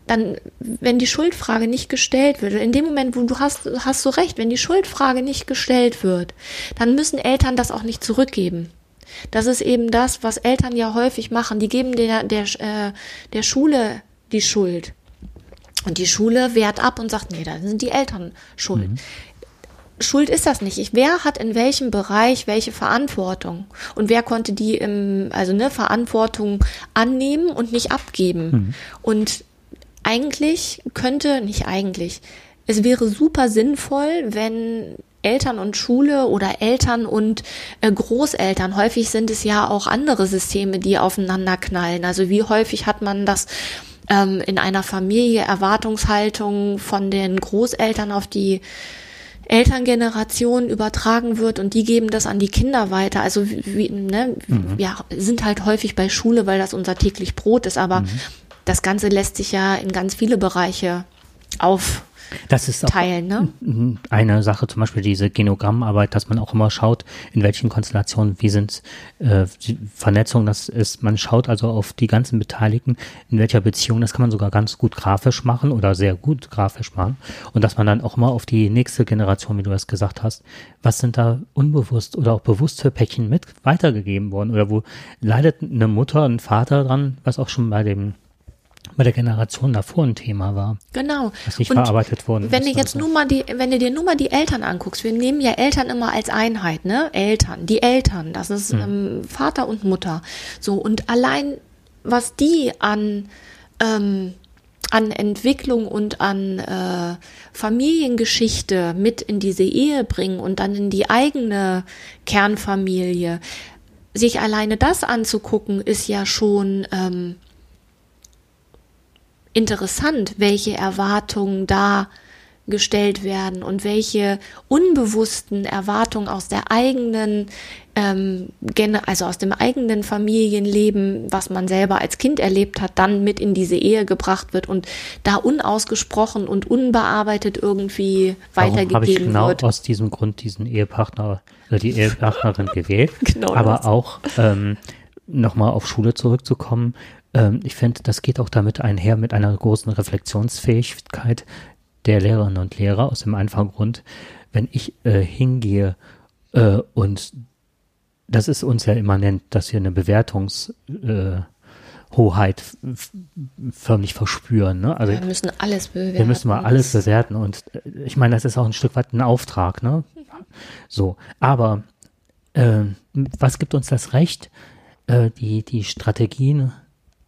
dann, wenn die Schuldfrage nicht gestellt wird, in dem Moment, wo du hast, hast du recht, wenn die Schuldfrage nicht gestellt wird, dann müssen Eltern das auch nicht zurückgeben. Das ist eben das, was Eltern ja häufig machen. Die geben der, der, äh, der Schule die Schuld. Und die Schule wehrt ab und sagt, nee, da sind die Eltern schuld. Mhm. Schuld ist das nicht. Ich, wer hat in welchem Bereich welche Verantwortung? Und wer konnte die im, also ne, Verantwortung annehmen und nicht abgeben? Mhm. Und eigentlich könnte, nicht eigentlich, es wäre super sinnvoll, wenn Eltern und Schule oder Eltern und äh, Großeltern, häufig sind es ja auch andere Systeme, die aufeinander knallen. Also wie häufig hat man das ähm, in einer Familie Erwartungshaltung von den Großeltern auf die Elterngeneration übertragen wird und die geben das an die Kinder weiter. Also wie, ne, mhm. ja, sind halt häufig bei Schule, weil das unser täglich Brot ist, aber mhm. das Ganze lässt sich ja in ganz viele Bereiche auf das ist teilen. Ne? Eine Sache, zum Beispiel diese Genogrammarbeit, dass man auch immer schaut, in welchen Konstellationen, wie sind äh, die Vernetzung, das ist, man schaut also auf die ganzen Beteiligten, in welcher Beziehung, das kann man sogar ganz gut grafisch machen oder sehr gut grafisch machen. Und dass man dann auch immer auf die nächste Generation, wie du das gesagt hast, was sind da unbewusst oder auch bewusst für Päckchen mit weitergegeben worden oder wo leidet eine Mutter, ein Vater dran, was auch schon bei dem bei der Generation davor ein Thema war. Genau. Was nicht und verarbeitet worden wenn ist. Du jetzt nur mal die, wenn du dir nur mal die Eltern anguckst, wir nehmen ja Eltern immer als Einheit, ne? Eltern, die Eltern, das ist hm. ähm, Vater und Mutter. So, und allein, was die an, ähm, an Entwicklung und an äh, Familiengeschichte mit in diese Ehe bringen und dann in die eigene Kernfamilie, sich alleine das anzugucken, ist ja schon ähm, interessant, welche Erwartungen da gestellt werden und welche unbewussten Erwartungen aus der eigenen, ähm, also aus dem eigenen Familienleben, was man selber als Kind erlebt hat, dann mit in diese Ehe gebracht wird und da unausgesprochen und unbearbeitet irgendwie Warum weitergegeben ich genau wird. aus diesem Grund diesen Ehepartner oder die Ehepartnerin gewählt, genau aber das. auch ähm, nochmal auf Schule zurückzukommen, ähm, ich finde, das geht auch damit einher mit einer großen Reflexionsfähigkeit der Lehrerinnen und Lehrer aus dem einfachen Grund, wenn ich äh, hingehe äh, und das ist uns ja immanent, dass wir eine Bewertungshoheit äh, förmlich verspüren. Ne? Also, wir müssen alles bewerten. Wir müssen mal alles bewerten. Und äh, ich meine, das ist auch ein Stück weit ein Auftrag. Ne? So, aber äh, was gibt uns das Recht, äh, die, die Strategien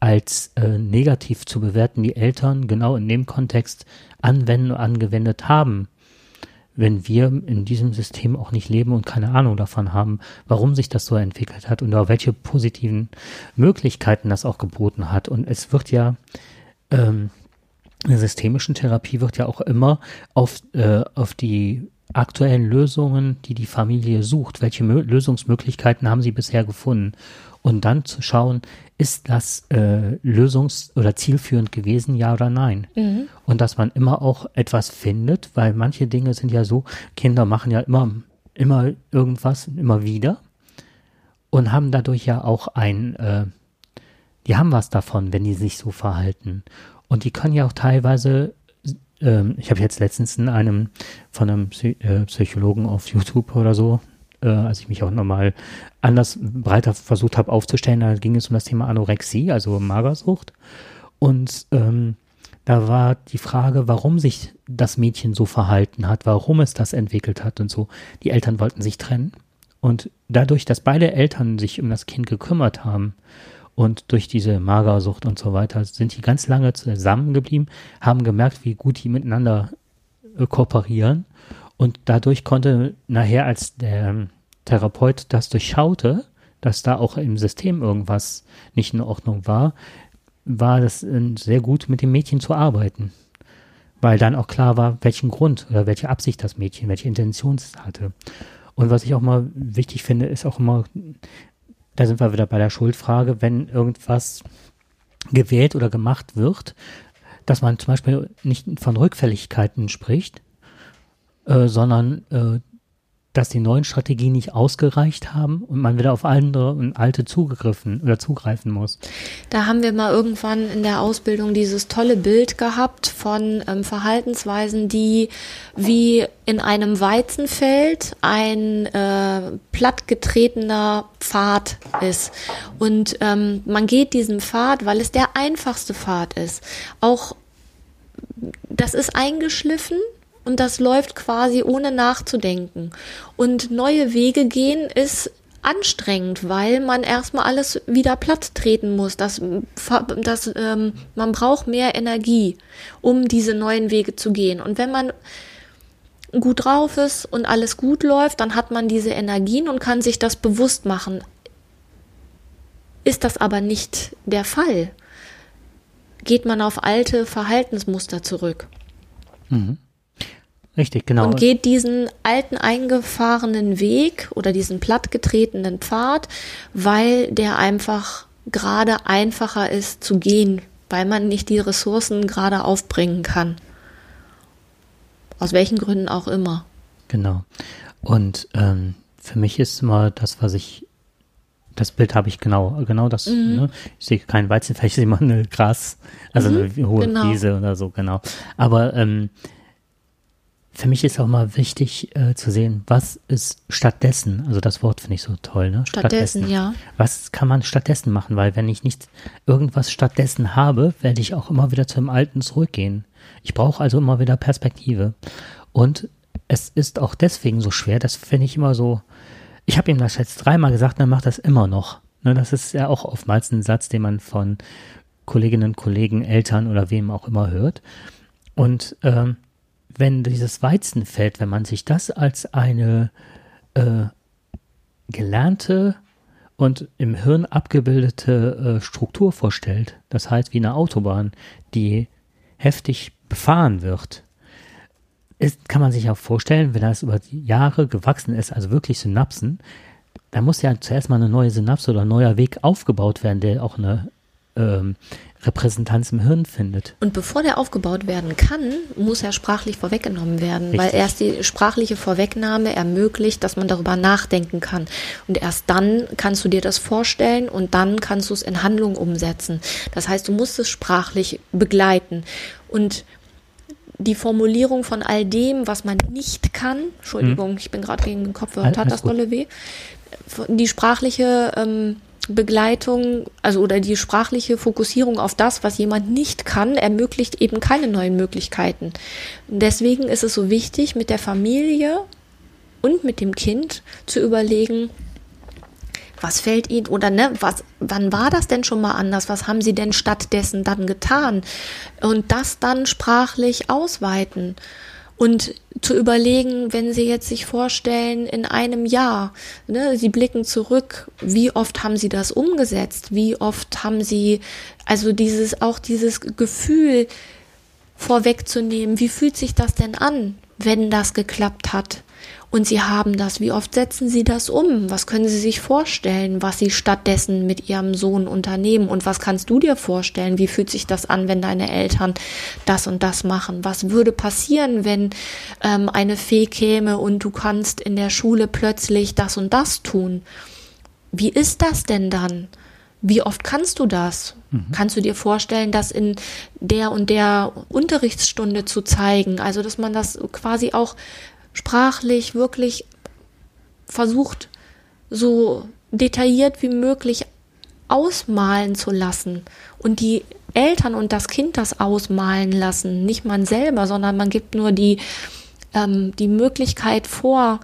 als äh, negativ zu bewerten, die Eltern genau in dem Kontext anwenden und angewendet haben, wenn wir in diesem System auch nicht leben und keine Ahnung davon haben, warum sich das so entwickelt hat und auch welche positiven Möglichkeiten das auch geboten hat. Und es wird ja ähm, in der systemischen Therapie wird ja auch immer auf, äh, auf die aktuellen Lösungen, die die Familie sucht, welche Mö Lösungsmöglichkeiten haben sie bisher gefunden und dann zu schauen, ist das äh, lösungs- oder zielführend gewesen, ja oder nein? Mhm. Und dass man immer auch etwas findet, weil manche Dinge sind ja so, Kinder machen ja immer, immer irgendwas, immer wieder und haben dadurch ja auch ein, äh, die haben was davon, wenn die sich so verhalten. Und die können ja auch teilweise ähm, ich habe jetzt letztens in einem von einem Psy äh, Psychologen auf YouTube oder so äh, als ich mich auch nochmal anders breiter versucht habe aufzustellen, da ging es um das Thema Anorexie, also Magersucht. Und ähm, da war die Frage, warum sich das Mädchen so verhalten hat, warum es das entwickelt hat und so. Die Eltern wollten sich trennen. Und dadurch, dass beide Eltern sich um das Kind gekümmert haben und durch diese Magersucht und so weiter, sind die ganz lange zusammengeblieben, haben gemerkt, wie gut die miteinander äh, kooperieren und dadurch konnte nachher, als der Therapeut das durchschaute, dass da auch im System irgendwas nicht in Ordnung war, war das sehr gut, mit dem Mädchen zu arbeiten. Weil dann auch klar war, welchen Grund oder welche Absicht das Mädchen, welche Intention es hatte. Und was ich auch mal wichtig finde, ist auch immer, da sind wir wieder bei der Schuldfrage, wenn irgendwas gewählt oder gemacht wird, dass man zum Beispiel nicht von Rückfälligkeiten spricht, äh, sondern äh, dass die neuen Strategien nicht ausgereicht haben und man wieder auf andere und alte zugegriffen oder zugreifen muss. Da haben wir mal irgendwann in der Ausbildung dieses tolle Bild gehabt von ähm, Verhaltensweisen, die wie in einem Weizenfeld ein äh, plattgetretener Pfad ist. Und ähm, man geht diesem Pfad, weil es der einfachste Pfad ist. Auch das ist eingeschliffen, und das läuft quasi ohne nachzudenken. Und neue Wege gehen ist anstrengend, weil man erstmal alles wieder platt treten muss. Das, das, ähm, man braucht mehr Energie, um diese neuen Wege zu gehen. Und wenn man gut drauf ist und alles gut läuft, dann hat man diese Energien und kann sich das bewusst machen. Ist das aber nicht der Fall, geht man auf alte Verhaltensmuster zurück. Mhm. Richtig, genau. Und geht diesen alten eingefahrenen Weg oder diesen plattgetretenen Pfad, weil der einfach gerade einfacher ist zu gehen, weil man nicht die Ressourcen gerade aufbringen kann. Aus welchen Gründen auch immer. Genau. Und ähm, für mich ist immer das, was ich, das Bild habe ich genau, genau das, Mhm. ne? ich sehe kein Weizenfeld, ich sehe mal eine Gras, also eine hohe genau. Wiese oder so, genau. Aber ähm, für mich ist auch mal wichtig äh, zu sehen, was ist stattdessen, also das Wort finde ich so toll, ne? Stattdessen, ja. Was kann man stattdessen machen? Weil wenn ich nicht irgendwas stattdessen habe, werde ich auch immer wieder zum Alten zurückgehen. Ich brauche also immer wieder Perspektive. Und es ist auch deswegen so schwer, das finde ich immer so, ich habe ihm das jetzt dreimal gesagt, er macht das immer noch. Ne, das ist ja auch oftmals ein Satz, den man von Kolleginnen, Kollegen, Eltern oder wem auch immer hört. Und ähm, wenn dieses Weizenfeld, wenn man sich das als eine äh, gelernte und im Hirn abgebildete äh, Struktur vorstellt, das heißt wie eine Autobahn, die heftig befahren wird, ist, kann man sich auch vorstellen, wenn das über Jahre gewachsen ist, also wirklich Synapsen, da muss ja zuerst mal eine neue Synapse oder ein neuer Weg aufgebaut werden, der auch eine ähm, Repräsentanz im Hirn findet. Und bevor der aufgebaut werden kann, muss er sprachlich vorweggenommen werden, weil Richtig. erst die sprachliche Vorwegnahme ermöglicht, dass man darüber nachdenken kann. Und erst dann kannst du dir das vorstellen und dann kannst du es in Handlung umsetzen. Das heißt, du musst es sprachlich begleiten. Und die Formulierung von all dem, was man nicht kann, Entschuldigung, ich bin gerade gegen den All- tat das dolle weh, die sprachliche ähm, Begleitung, also oder die sprachliche Fokussierung auf das, was jemand nicht kann, ermöglicht eben keine neuen Möglichkeiten. Deswegen ist es so wichtig, mit der Familie und mit dem Kind zu überlegen, was fällt Ihnen oder ne, was, wann war das denn schon mal anders? Was haben Sie denn stattdessen dann getan? Und das dann sprachlich ausweiten und zu überlegen, wenn Sie jetzt sich vorstellen, in einem Jahr, ne, Sie blicken zurück, wie oft haben Sie das umgesetzt? Wie oft haben Sie, also dieses, auch dieses Gefühl vorwegzunehmen, wie fühlt sich das denn an, wenn das geklappt hat? Und Sie haben das, wie oft setzen Sie das um? Was können Sie sich vorstellen, was Sie stattdessen mit Ihrem Sohn unternehmen? Und was kannst du dir vorstellen? Wie fühlt sich das an, wenn deine Eltern das und das machen? Was würde passieren, wenn ähm, eine Fee käme und du kannst in der Schule plötzlich das und das tun? Wie ist das denn dann? Wie oft kannst du das? Kannst du dir vorstellen, das in der und der Unterrichtsstunde zu zeigen? Also, dass man das quasi auch sprachlich wirklich versucht, so detailliert wie möglich ausmalen zu lassen und die Eltern und das Kind das ausmalen lassen, nicht man selber, sondern man gibt nur die, ähm, die Möglichkeit vor,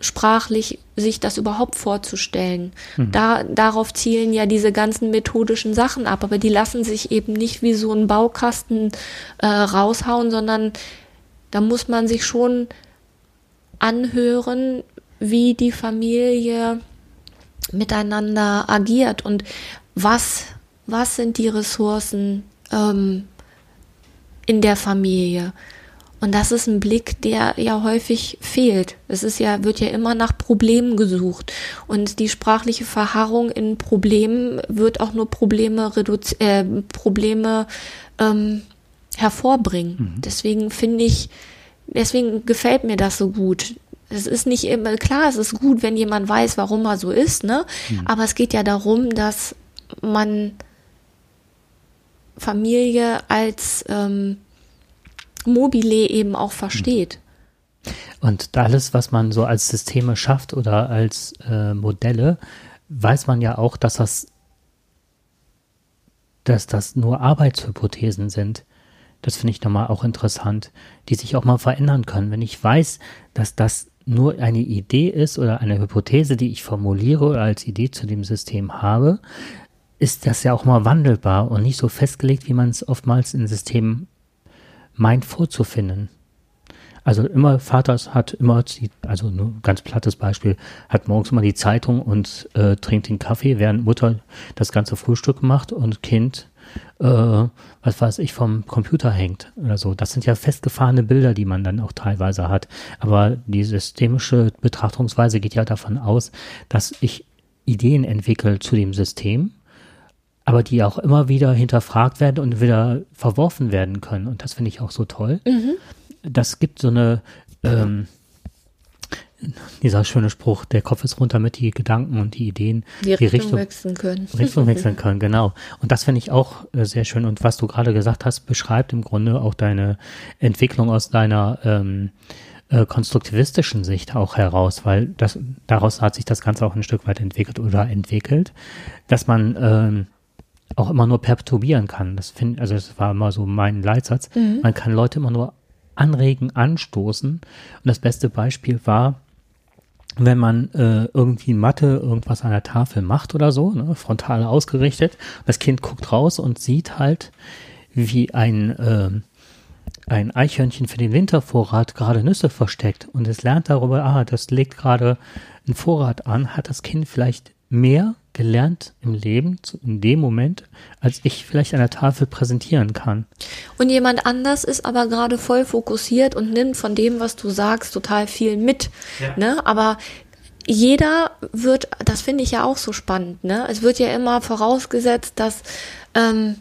sprachlich sich das überhaupt vorzustellen. Da, darauf zielen ja diese ganzen methodischen Sachen ab, aber die lassen sich eben nicht wie so ein Baukasten äh, raushauen, sondern da muss man sich schon anhören, wie die Familie miteinander agiert und was, was sind die Ressourcen ähm, in der Familie. Und das ist ein Blick, der ja häufig fehlt. Es ist ja, wird ja immer nach Problemen gesucht. Und die sprachliche Verharrung in Problemen wird auch nur Probleme reduzi äh, Probleme ähm, hervorbringen. Deswegen finde ich, deswegen gefällt mir das so gut. Es ist nicht immer, klar, es ist gut, wenn jemand weiß, warum er so ist, ne? Aber es geht ja darum, dass man Familie als ähm, Mobile eben auch versteht. Und alles, was man so als Systeme schafft oder als äh, Modelle, weiß man ja auch, dass das, dass das nur Arbeitshypothesen sind. Das finde ich nochmal auch interessant, die sich auch mal verändern können. Wenn ich weiß, dass das nur eine Idee ist oder eine Hypothese, die ich formuliere oder als Idee zu dem System habe, ist das ja auch mal wandelbar und nicht so festgelegt, wie man es oftmals in Systemen meint vorzufinden. Also immer, Vater hat immer, die, also nur ein ganz plattes Beispiel, hat morgens immer die Zeitung und äh, trinkt den Kaffee, während Mutter das ganze Frühstück macht und Kind, äh, was weiß ich, vom Computer hängt oder so. Das sind ja festgefahrene Bilder, die man dann auch teilweise hat. Aber die systemische Betrachtungsweise geht ja davon aus, dass ich Ideen entwickle zu dem System, aber die auch immer wieder hinterfragt werden und wieder verworfen werden können. Und das finde ich auch so toll. das gibt so eine, ähm, dieser schöne Spruch, der Kopf ist runter mit die Gedanken und die Ideen, die, Richtung, die Richtung wechseln können. Richtung wechseln können, genau. Und das finde ich auch äh, sehr schön. Und was du gerade gesagt hast, beschreibt im Grunde auch deine Entwicklung aus deiner ähm, äh, konstruktivistischen Sicht auch heraus, weil das daraus hat sich das Ganze auch ein Stück weit entwickelt oder entwickelt, dass man ähm, auch immer nur perturbieren kann. Das finde, also das war immer so mein Leitsatz. Mhm. Man kann Leute immer nur anregen, anstoßen. Und das beste Beispiel war, wenn man äh, irgendwie Mathe irgendwas an der Tafel macht oder so, ne, frontal ausgerichtet, das Kind guckt raus und sieht halt, wie ein, äh, ein Eichhörnchen für den Wintervorrat gerade Nüsse versteckt. Und es lernt darüber, ah, das legt gerade einen Vorrat an, hat das Kind vielleicht mehr gelernt im Leben, in dem Moment, als ich vielleicht an der Tafel präsentieren kann. Und jemand anders ist aber gerade voll fokussiert und nimmt von dem, was du sagst, total viel mit. Ja. Ne? Aber jeder wird, das finde ich ja auch so spannend, ne? Es wird ja immer vorausgesetzt, dass ähm,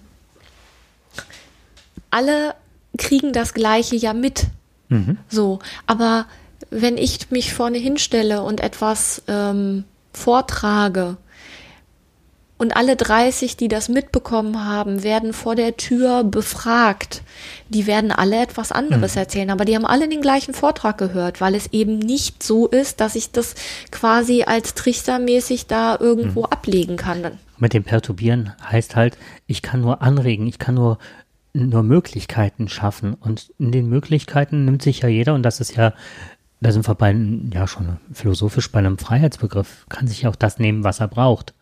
alle kriegen das Gleiche ja mit. Mhm. So, aber wenn ich mich vorne hinstelle und etwas ähm, vortrage, und alle 30, die das mitbekommen haben, werden vor der Tür befragt. Die werden alle etwas anderes mhm. erzählen, aber die haben alle den gleichen Vortrag gehört, weil es eben nicht so ist, dass ich das quasi als trichtermäßig da irgendwo mhm. ablegen kann. Mit dem Perturbieren heißt halt, ich kann nur anregen, ich kann nur nur Möglichkeiten schaffen und in den Möglichkeiten nimmt sich ja jeder und das ist ja da sind wir bei, ja schon philosophisch bei einem Freiheitsbegriff, kann sich auch das nehmen, was er braucht.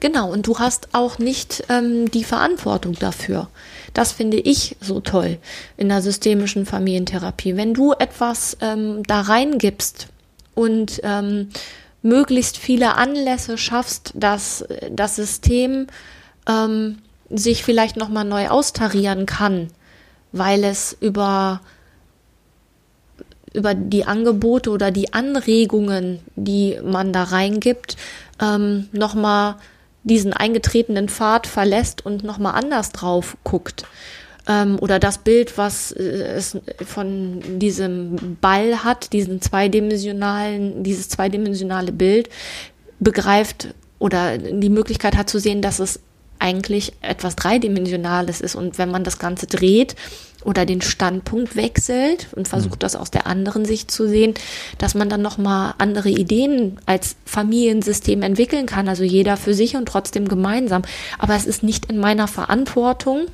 Genau, und du hast auch nicht ähm, die Verantwortung dafür. Das finde ich so toll in der systemischen Familientherapie. Wenn du etwas ähm, da reingibst und ähm, möglichst viele Anlässe schaffst, dass das System ähm, sich vielleicht nochmal neu austarieren kann, weil es über über die Angebote oder die Anregungen, die man da reingibt, ähm, nochmal diesen eingetretenen Pfad verlässt und nochmal anders drauf guckt. Ähm, oder das Bild, was äh, es von diesem Ball hat, diesen zweidimensionalen, dieses zweidimensionale Bild, begreift oder die Möglichkeit hat zu sehen, dass es eigentlich etwas Dreidimensionales ist. Und wenn man das Ganze dreht oder den Standpunkt wechselt und versucht, mhm. das aus der anderen Sicht zu sehen, dass man dann nochmal andere Ideen als Familiensystem entwickeln kann. Also jeder für sich und trotzdem gemeinsam. Aber es ist nicht in meiner Verantwortung,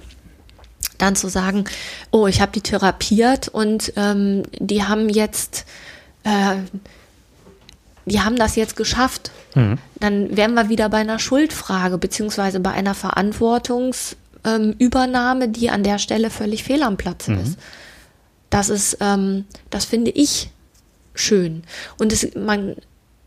dann zu sagen, oh, ich habe die therapiert und ähm, die haben jetzt äh, die haben das jetzt geschafft. Mhm. Dann wären wir wieder bei einer Schuldfrage, beziehungsweise bei einer Verantwortungsübernahme, ähm, die an der Stelle völlig fehl am Platz mhm. ist. Das ist, ähm, das finde ich schön. Und es, man,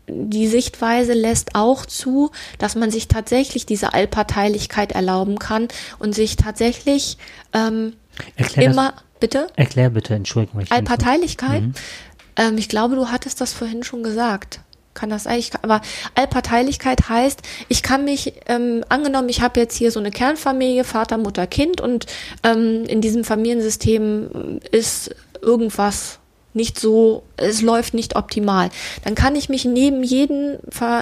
die Sichtweise lässt auch zu, dass man sich tatsächlich diese Allparteilichkeit erlauben kann und sich tatsächlich ähm, immer, das, bitte? Erklär bitte, Entschuldigung. Allparteilichkeit? Mhm. Ähm, ich glaube, du hattest das vorhin schon gesagt kann das eigentlich, aber Allparteilichkeit heißt, ich kann mich, ähm, angenommen, ich habe jetzt hier so eine Kernfamilie, Vater, Mutter, Kind und ähm, in diesem Familiensystem ist irgendwas nicht so, es läuft nicht optimal. Dann kann ich mich neben jeden,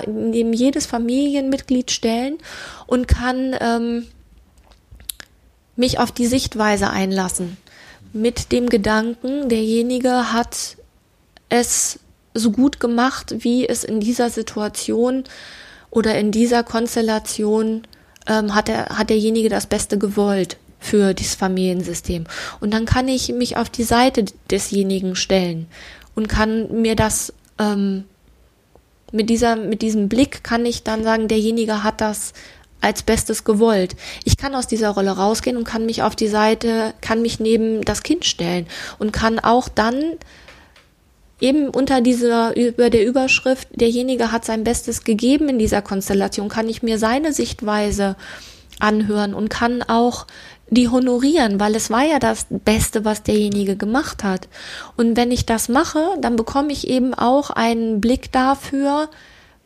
neben jedes Familienmitglied stellen und kann ähm, mich auf die Sichtweise einlassen. Mit dem Gedanken, derjenige hat es so gut gemacht, wie es in dieser Situation oder in dieser Konstellation ähm, hat, der, hat derjenige das Beste gewollt für dieses Familiensystem. Und dann kann ich mich auf die Seite desjenigen stellen und kann mir das ähm, mit dieser, mit diesem Blick kann ich dann sagen, derjenige hat das als Bestes gewollt. Ich kann aus dieser Rolle rausgehen und kann mich auf die Seite, kann mich neben das Kind stellen und kann auch dann eben unter dieser, über der Überschrift, derjenige hat sein Bestes gegeben in dieser Konstellation, kann ich mir seine Sichtweise anhören und kann auch die honorieren, weil es war ja das Beste, was derjenige gemacht hat. Und wenn ich das mache, dann bekomme ich eben auch einen Blick dafür,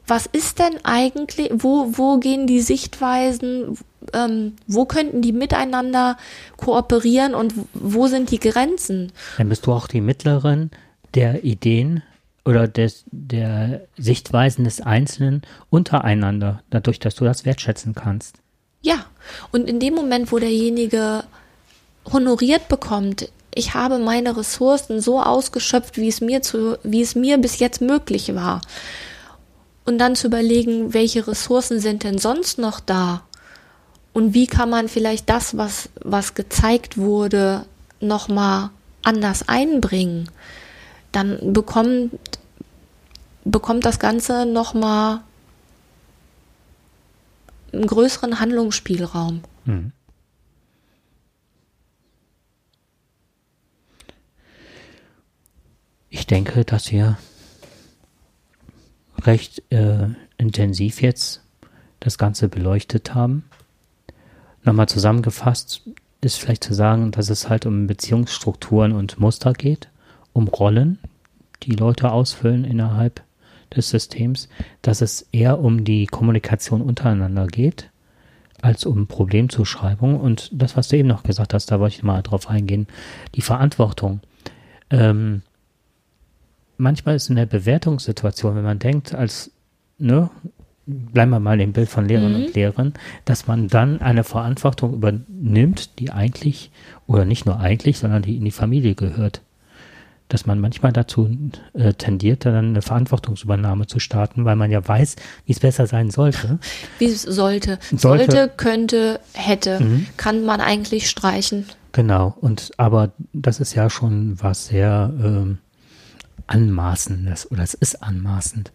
was ist denn eigentlich, wo, wo gehen die Sichtweisen ähm, wo könnten die miteinander kooperieren und wo sind die Grenzen? Dann bist du auch die Mittlerin der Ideen oder des, der Sichtweisen des Einzelnen untereinander, dadurch, dass du das wertschätzen kannst. Ja, und in dem Moment, wo derjenige honoriert bekommt, ich habe meine Ressourcen so ausgeschöpft, wie es mir zu, wie es mir bis jetzt möglich war. Und dann zu überlegen, welche Ressourcen sind denn sonst noch da? Und wie kann man vielleicht das, was, was gezeigt wurde, nochmal anders einbringen? Dann bekommt, bekommt das Ganze nochmal einen größeren Handlungsspielraum. Mhm. Ich denke, dass wir recht äh, intensiv jetzt das Ganze beleuchtet haben. Nochmal zusammengefasst ist vielleicht zu sagen, dass es halt um Beziehungsstrukturen und Muster geht, um Rollen, die Leute ausfüllen innerhalb des Systems, dass es eher um die Kommunikation untereinander geht, als um Problemzuschreibung. Und das, was du eben noch gesagt hast, da wollte ich mal drauf eingehen, die Verantwortung. Ähm, manchmal ist in der Bewertungssituation, wenn man denkt, als, ne, bleiben wir mal im Bild von Lehrern mhm. und Lehrern, dass man dann eine Verantwortung übernimmt, die eigentlich, oder nicht nur eigentlich, sondern die in die Familie gehört. Dass man manchmal dazu äh, tendiert, dann eine Verantwortungsübernahme zu starten, weil man ja weiß, wie es besser sein sollte. Wie es sollte. sollte. Sollte, könnte, hätte, mhm. kann man eigentlich streichen. Genau. Und aber das ist ja schon was sehr ähm, Anmaßendes oder es ist anmaßend.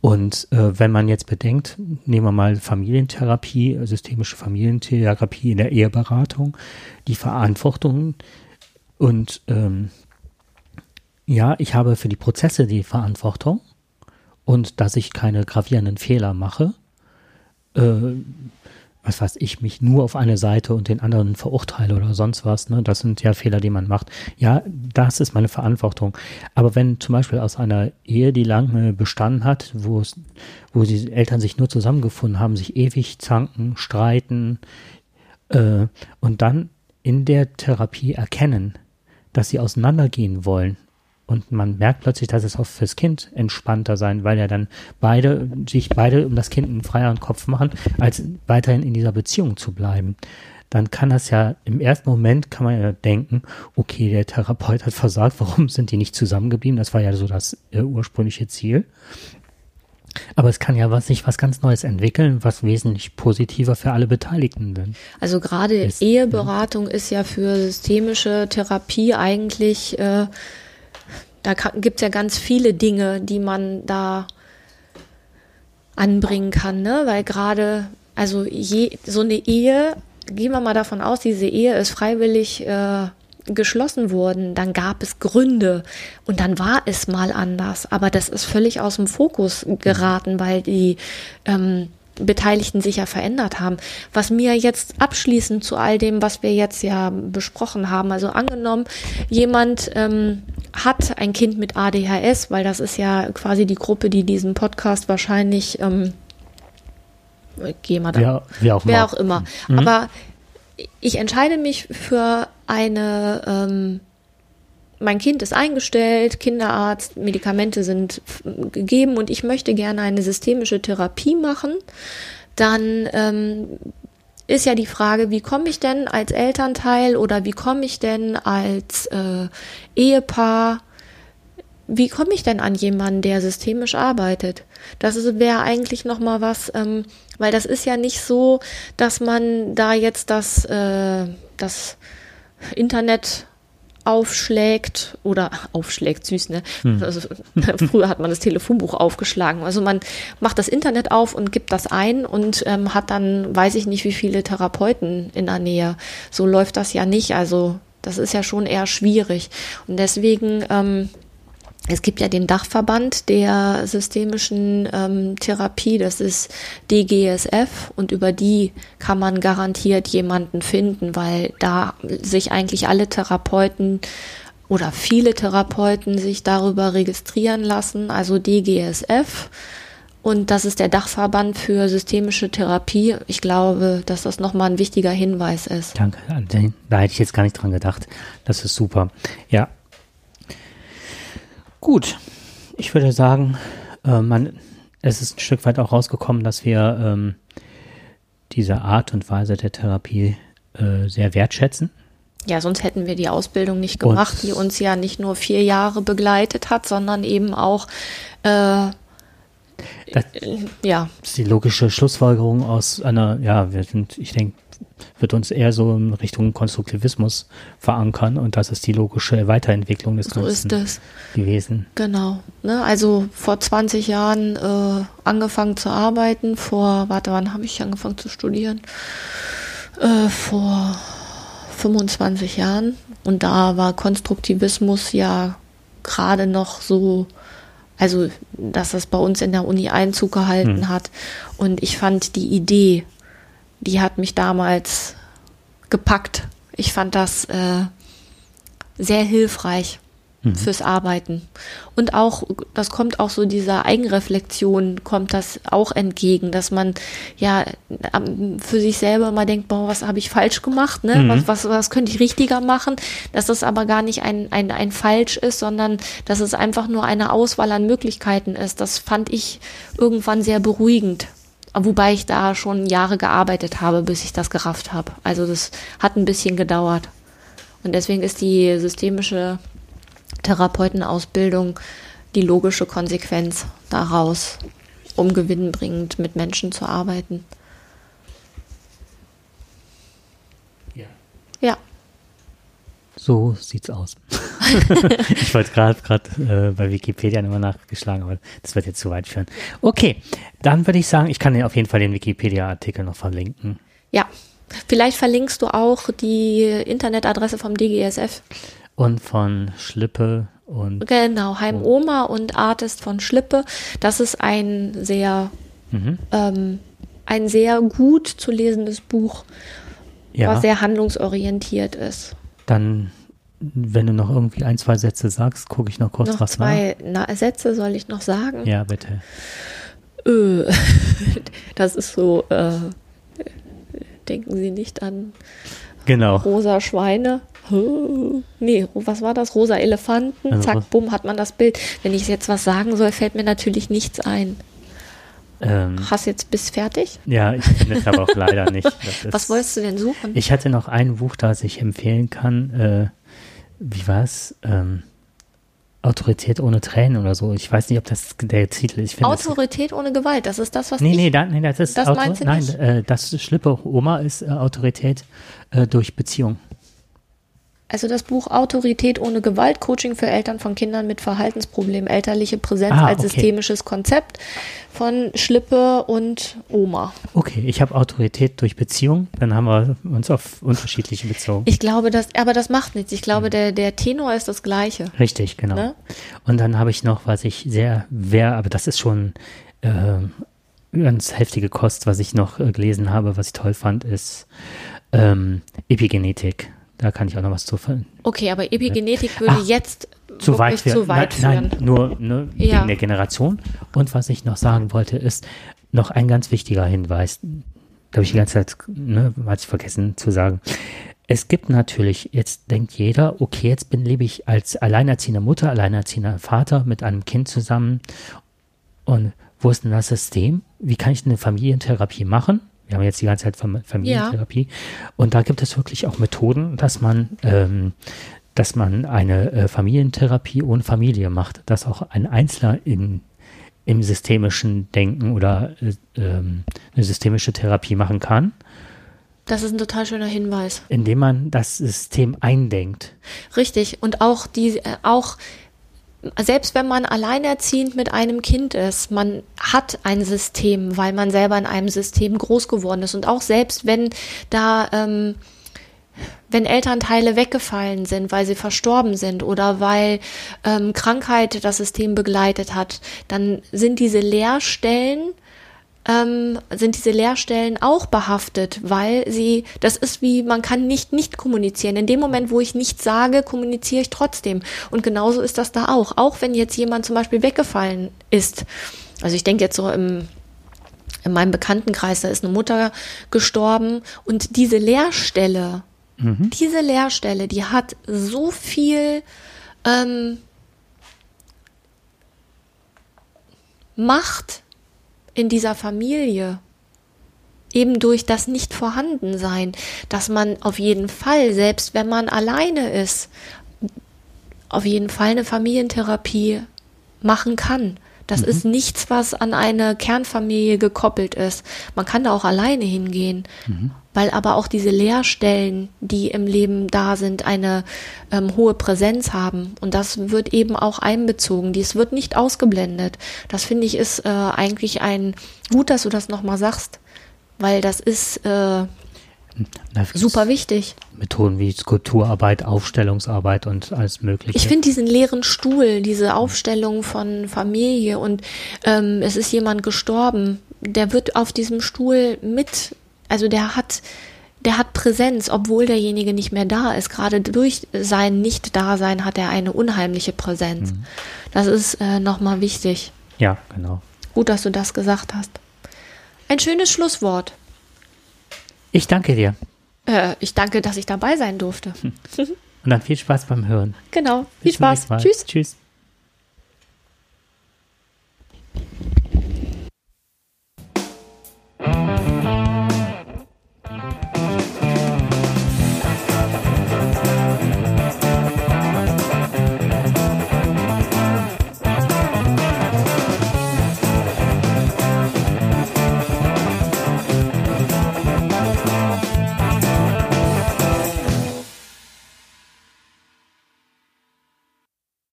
Und äh, wenn man jetzt bedenkt, nehmen wir mal Familientherapie, systemische Familientherapie in der Eheberatung, die Verantwortung und ähm, ja, ich habe für die Prozesse die Verantwortung und dass ich keine gravierenden Fehler mache, äh, was weiß ich, mich nur auf eine Seite und den anderen verurteile oder sonst was. Ne? Das sind ja Fehler, die man macht. Ja, das ist meine Verantwortung. Aber wenn zum Beispiel aus einer Ehe, die lange bestanden hat, wo die Eltern sich nur zusammengefunden haben, sich ewig zanken, streiten äh, und dann in der Therapie erkennen, dass sie auseinandergehen wollen und man merkt plötzlich, dass es auch fürs Kind entspannter sein, weil ja dann beide, sich beide um das Kind einen freieren Kopf machen, als weiterhin in dieser Beziehung zu bleiben. Dann kann das ja im ersten Moment kann man ja denken, okay, der Therapeut hat versagt, warum sind die nicht zusammengeblieben? Das war ja so das äh, ursprüngliche Ziel. Aber es kann ja was, sich was ganz Neues entwickeln, was wesentlich positiver für alle Beteiligten sind. Also gerade ist, Eheberatung ja. ist ja für systemische Therapie eigentlich äh, da gibt es ja ganz viele Dinge, die man da anbringen kann, ne? Weil gerade, also je, so eine Ehe, gehen wir mal davon aus, diese Ehe ist freiwillig äh, geschlossen worden, dann gab es Gründe und dann war es mal anders. Aber das ist völlig aus dem Fokus geraten, weil die ähm, Beteiligten sich ja verändert haben. Was mir jetzt abschließend zu all dem, was wir jetzt ja besprochen haben, also angenommen, jemand ähm, hat ein Kind mit ADHS, weil das ist ja quasi die Gruppe, die diesen Podcast wahrscheinlich, ähm, gehe mal da, wer, wer, auch, wer auch immer. Mhm. Aber ich entscheide mich für eine ähm, mein Kind ist eingestellt, Kinderarzt, Medikamente sind gegeben und ich möchte gerne eine systemische Therapie machen, dann ähm, ist ja die Frage, wie komme ich denn als Elternteil oder wie komme ich denn als äh, Ehepaar, wie komme ich denn an jemanden, der systemisch arbeitet? Das wäre eigentlich noch mal was, ähm, weil das ist ja nicht so, dass man da jetzt das, äh, das Internet aufschlägt oder aufschlägt, süß, ne? Hm. Also, früher hat man das Telefonbuch aufgeschlagen. Also man macht das Internet auf und gibt das ein und ähm, hat dann, weiß ich nicht, wie viele Therapeuten in der Nähe. So läuft das ja nicht. Also das ist ja schon eher schwierig. Und deswegen ähm, es gibt ja den Dachverband der systemischen ähm, Therapie, das ist DGSF und über die kann man garantiert jemanden finden, weil da sich eigentlich alle Therapeuten oder viele Therapeuten sich darüber registrieren lassen, also DGSF Und das ist der Dachverband für systemische Therapie. Ich glaube, dass das nochmal ein wichtiger Hinweis ist. Danke. Da hätte ich jetzt gar nicht dran gedacht. Das ist super. Ja. Gut. Ich würde sagen, äh, man, es ist ein Stück weit auch rausgekommen, dass wir ähm, diese Art und Weise der Therapie äh, sehr wertschätzen. Ja, sonst hätten wir die Ausbildung nicht gemacht, und die uns ja nicht nur vier Jahre begleitet hat, sondern eben auch äh, das ja. ist die logische Schlussfolgerung aus einer, ja, wir sind, ich denke, wird uns eher so in Richtung Konstruktivismus verankern und das ist die logische Weiterentwicklung des so Ganzen ist es. gewesen. Genau. Ne? Also vor 20 Jahren äh, angefangen zu arbeiten, vor, warte, wann habe ich angefangen zu studieren? Äh, vor 25 Jahren und da war Konstruktivismus ja gerade noch so also, dass das bei uns in der Uni Einzug gehalten hm. hat. Und ich fand die Idee, die hat mich damals gepackt. Ich fand das äh, sehr hilfreich mhm. fürs Arbeiten. Und auch, das kommt auch so dieser Eigenreflexion, kommt das auch entgegen, dass man ja für sich selber mal denkt, boah, was habe ich falsch gemacht, ne? Mhm. Was, was, was könnte ich richtiger machen? Dass das aber gar nicht ein, ein, ein Falsch ist, sondern dass es einfach nur eine Auswahl an Möglichkeiten ist. Das fand ich irgendwann sehr beruhigend. Wobei ich da schon Jahre gearbeitet habe, bis ich das gerafft habe. Also das hat ein bisschen gedauert. Und deswegen ist die systemische Therapeutenausbildung die logische Konsequenz daraus, um gewinnbringend mit Menschen zu arbeiten. Ja. Ja. So sieht's aus. ich wollte gerade äh, bei Wikipedia nochmal nachgeschlagen, aber das wird jetzt zu weit führen. Okay, dann würde ich sagen, ich kann dir auf jeden Fall den Wikipedia-Artikel noch verlinken. Ja, vielleicht verlinkst du auch die Internetadresse vom DGSF. Und von Schlippe und. Genau, Heim Oma und Artist von Schlippe. Das ist ein sehr, mhm. ähm, ein sehr gut zu lesendes Buch, ja. was sehr handlungsorientiert ist. Dann, wenn du noch irgendwie ein, zwei Sätze sagst, gucke ich noch kurz noch was zwei nach. Na, Sätze soll ich noch sagen? Ja, bitte. Äh, das ist so, äh, denken Sie nicht an genau. rosa Schweine. Nee, was war das? Rosa Elefanten. Also, Zack, bumm, hat man das Bild. Wenn ich jetzt was sagen soll, fällt mir natürlich nichts ein. Ähm, Hast jetzt bis fertig? Ja, ich finde es aber auch leider nicht. Ist, was wolltest du denn suchen? Ich hatte noch ein Buch, das ich empfehlen kann. Äh, wie war es? Ähm, Autorität ohne Tränen oder so. Ich weiß nicht, ob das der Titel ist. Autorität das, ohne Gewalt, das ist das, was Nee, ich, nee, da, nee, das ist das Auto, nein, äh, das Schlippe Oma ist äh, Autorität äh, durch Beziehung. Also das Buch Autorität ohne Gewalt, Coaching für Eltern von Kindern mit Verhaltensproblemen, elterliche Präsenz ah, als okay. systemisches Konzept von Schlippe und Oma. Okay, ich habe Autorität durch Beziehung, dann haben wir uns auf unterschiedliche bezogen. Ich glaube, das, aber das macht nichts. Ich glaube, mhm. der, der Tenor ist das gleiche. Richtig, genau. Ne? Und dann habe ich noch, was ich sehr, wer, aber das ist schon äh, ganz heftige Kost, was ich noch äh, gelesen habe, was ich toll fand, ist ähm, Epigenetik da kann ich auch noch was zu fallen. Okay, aber Epigenetik würde Ach, jetzt zu weit, für, zu weit nein, Nein, nur ne, ja. wegen der Generation. Und was ich noch sagen wollte, ist noch ein ganz wichtiger Hinweis. Da habe ich die ganze Zeit, ne, hatte ich vergessen zu sagen. Es gibt natürlich, jetzt denkt jeder, okay, jetzt bin, lebe ich als alleinerziehende Mutter, alleinerziehender Vater mit einem Kind zusammen. Und wo ist denn das System? Wie kann ich eine Familientherapie machen? Wir haben jetzt die ganze Zeit Familientherapie. Ja. Und da gibt es wirklich auch Methoden, dass man, ähm, dass man eine äh, Familientherapie ohne Familie macht, dass auch ein Einzelner in, im systemischen Denken oder äh, ähm, eine systemische Therapie machen kann. Das ist ein total schöner Hinweis. Indem man das System eindenkt. Richtig. Und auch die, äh, auch selbst wenn man alleinerziehend mit einem Kind ist, man hat ein System, weil man selber in einem System groß geworden ist. Und auch selbst wenn da, ähm, wenn Elternteile weggefallen sind, weil sie verstorben sind oder weil ähm, Krankheit das System begleitet hat, dann sind diese Leerstellen ähm, sind diese Leerstellen auch behaftet, weil sie, das ist wie, man kann nicht nicht kommunizieren. In dem Moment, wo ich nichts sage, kommuniziere ich trotzdem. Und genauso ist das da auch. Auch wenn jetzt jemand zum Beispiel weggefallen ist, Also ich denke jetzt so im, in meinem Bekanntenkreis, da ist eine Mutter gestorben und diese Leerstelle, mhm. diese Leerstelle, die hat so viel ähm, Macht in dieser Familie eben durch das Nicht-Vorhandensein, dass man auf jeden Fall, selbst wenn man alleine ist, auf jeden Fall eine Familientherapie machen kann. Das mhm. ist nichts, was an eine Kernfamilie gekoppelt ist. Man kann da auch alleine hingehen, mhm. weil aber auch diese Leerstellen, die im Leben da sind, eine ähm, hohe Präsenz haben. Und das wird eben auch einbezogen. Dies wird nicht ausgeblendet. Das finde ich ist äh, eigentlich ein gut, dass du das nochmal sagst weil das ist äh, super wichtig. Methoden wie Skulpturarbeit, Aufstellungsarbeit und alles Mögliche. Ich finde diesen leeren Stuhl, diese Aufstellung von Familie und ähm, es ist jemand gestorben, der wird auf diesem Stuhl mit, also der hat der hat Präsenz, obwohl derjenige nicht mehr da ist. Gerade durch sein Nicht-Dasein hat er eine unheimliche Präsenz. Mhm. Das ist äh, nochmal wichtig. Ja, genau. Gut, dass du das gesagt hast. Ein schönes Schlusswort. Ich danke dir. Äh, ich danke, dass ich dabei sein durfte. Und dann viel Spaß beim Hören. Genau, viel Spaß. Tschüss. Tschüss.